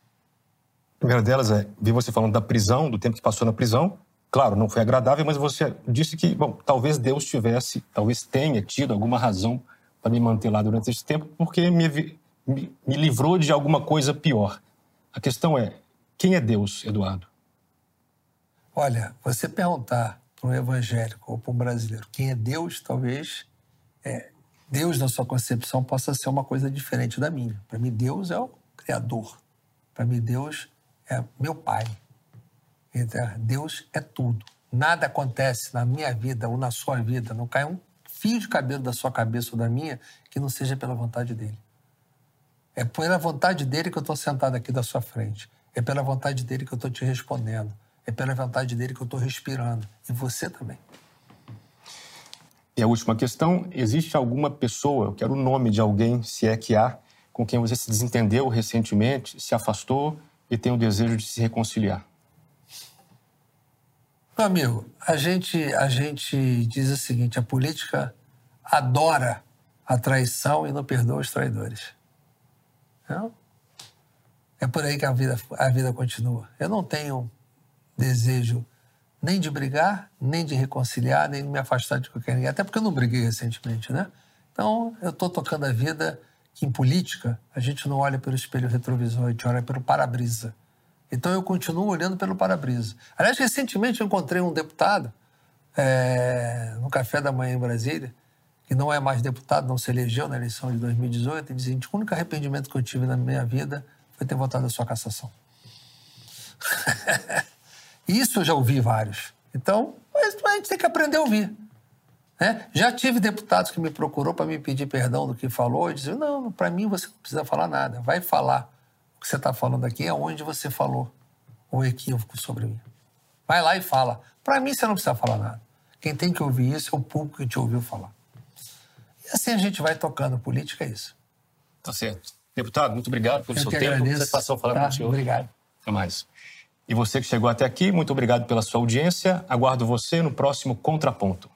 A primeira delas é, vi você falando da prisão, do tempo que passou na prisão. Claro, não foi agradável, mas você disse que, bom, talvez Deus tivesse, talvez tenha tido alguma razão para me manter lá durante esse tempo, porque me, me, me livrou de alguma coisa pior. A questão é, quem é Deus, Eduardo? Olha, você perguntar para um evangélico ou para um brasileiro quem é Deus, talvez é, Deus, na sua concepção, possa ser uma coisa diferente da minha. Para mim, Deus é o Criador. Para mim, Deus é meu Pai. Então, Deus é tudo. Nada acontece na minha vida ou na sua vida, não cai um fio de cabelo da sua cabeça ou da minha que não seja pela vontade dele. É pela vontade dele que eu estou sentado aqui da sua frente. É pela vontade dele que eu estou te respondendo. É pela vontade dele que eu estou respirando. E você também. E a última questão: existe alguma pessoa, eu quero o nome de alguém, se é que há, com quem você se desentendeu recentemente, se afastou e tem o desejo de se reconciliar? Meu amigo, a gente, a gente diz o seguinte: a política adora a traição e não perdoa os traidores. Não? É por aí que a vida, a vida continua. Eu não tenho desejo nem de brigar, nem de reconciliar, nem de me afastar de qualquer ninguém. Até porque eu não briguei recentemente, né? Então, eu estou tocando a vida que em política a gente não olha pelo espelho retrovisor, a gente olha pelo para-brisa. Então, eu continuo olhando pelo para-brisa. Aliás, recentemente eu encontrei um deputado é, no café da manhã em Brasília, que não é mais deputado, não se elegeu na eleição de 2018, e dizia: o único arrependimento que eu tive na minha vida foi ter votado a sua cassação. Isso eu já ouvi vários. Então, a gente tem que aprender a ouvir. Né? Já tive deputados que me procurou para me pedir perdão do que falou e dizer, não, para mim você não precisa falar nada. Vai falar o que você está falando aqui é onde você falou o equívoco sobre mim. Vai lá e fala. Para mim você não precisa falar nada. Quem tem que ouvir isso é o público que te ouviu falar. E assim a gente vai tocando. Política é isso. Tá certo. Deputado, muito obrigado pelo Eu seu tempo. Agradeço. Satisfação falar tá, com o senhor. Obrigado. Até mais. E você que chegou até aqui, muito obrigado pela sua audiência. Aguardo você no próximo Contraponto.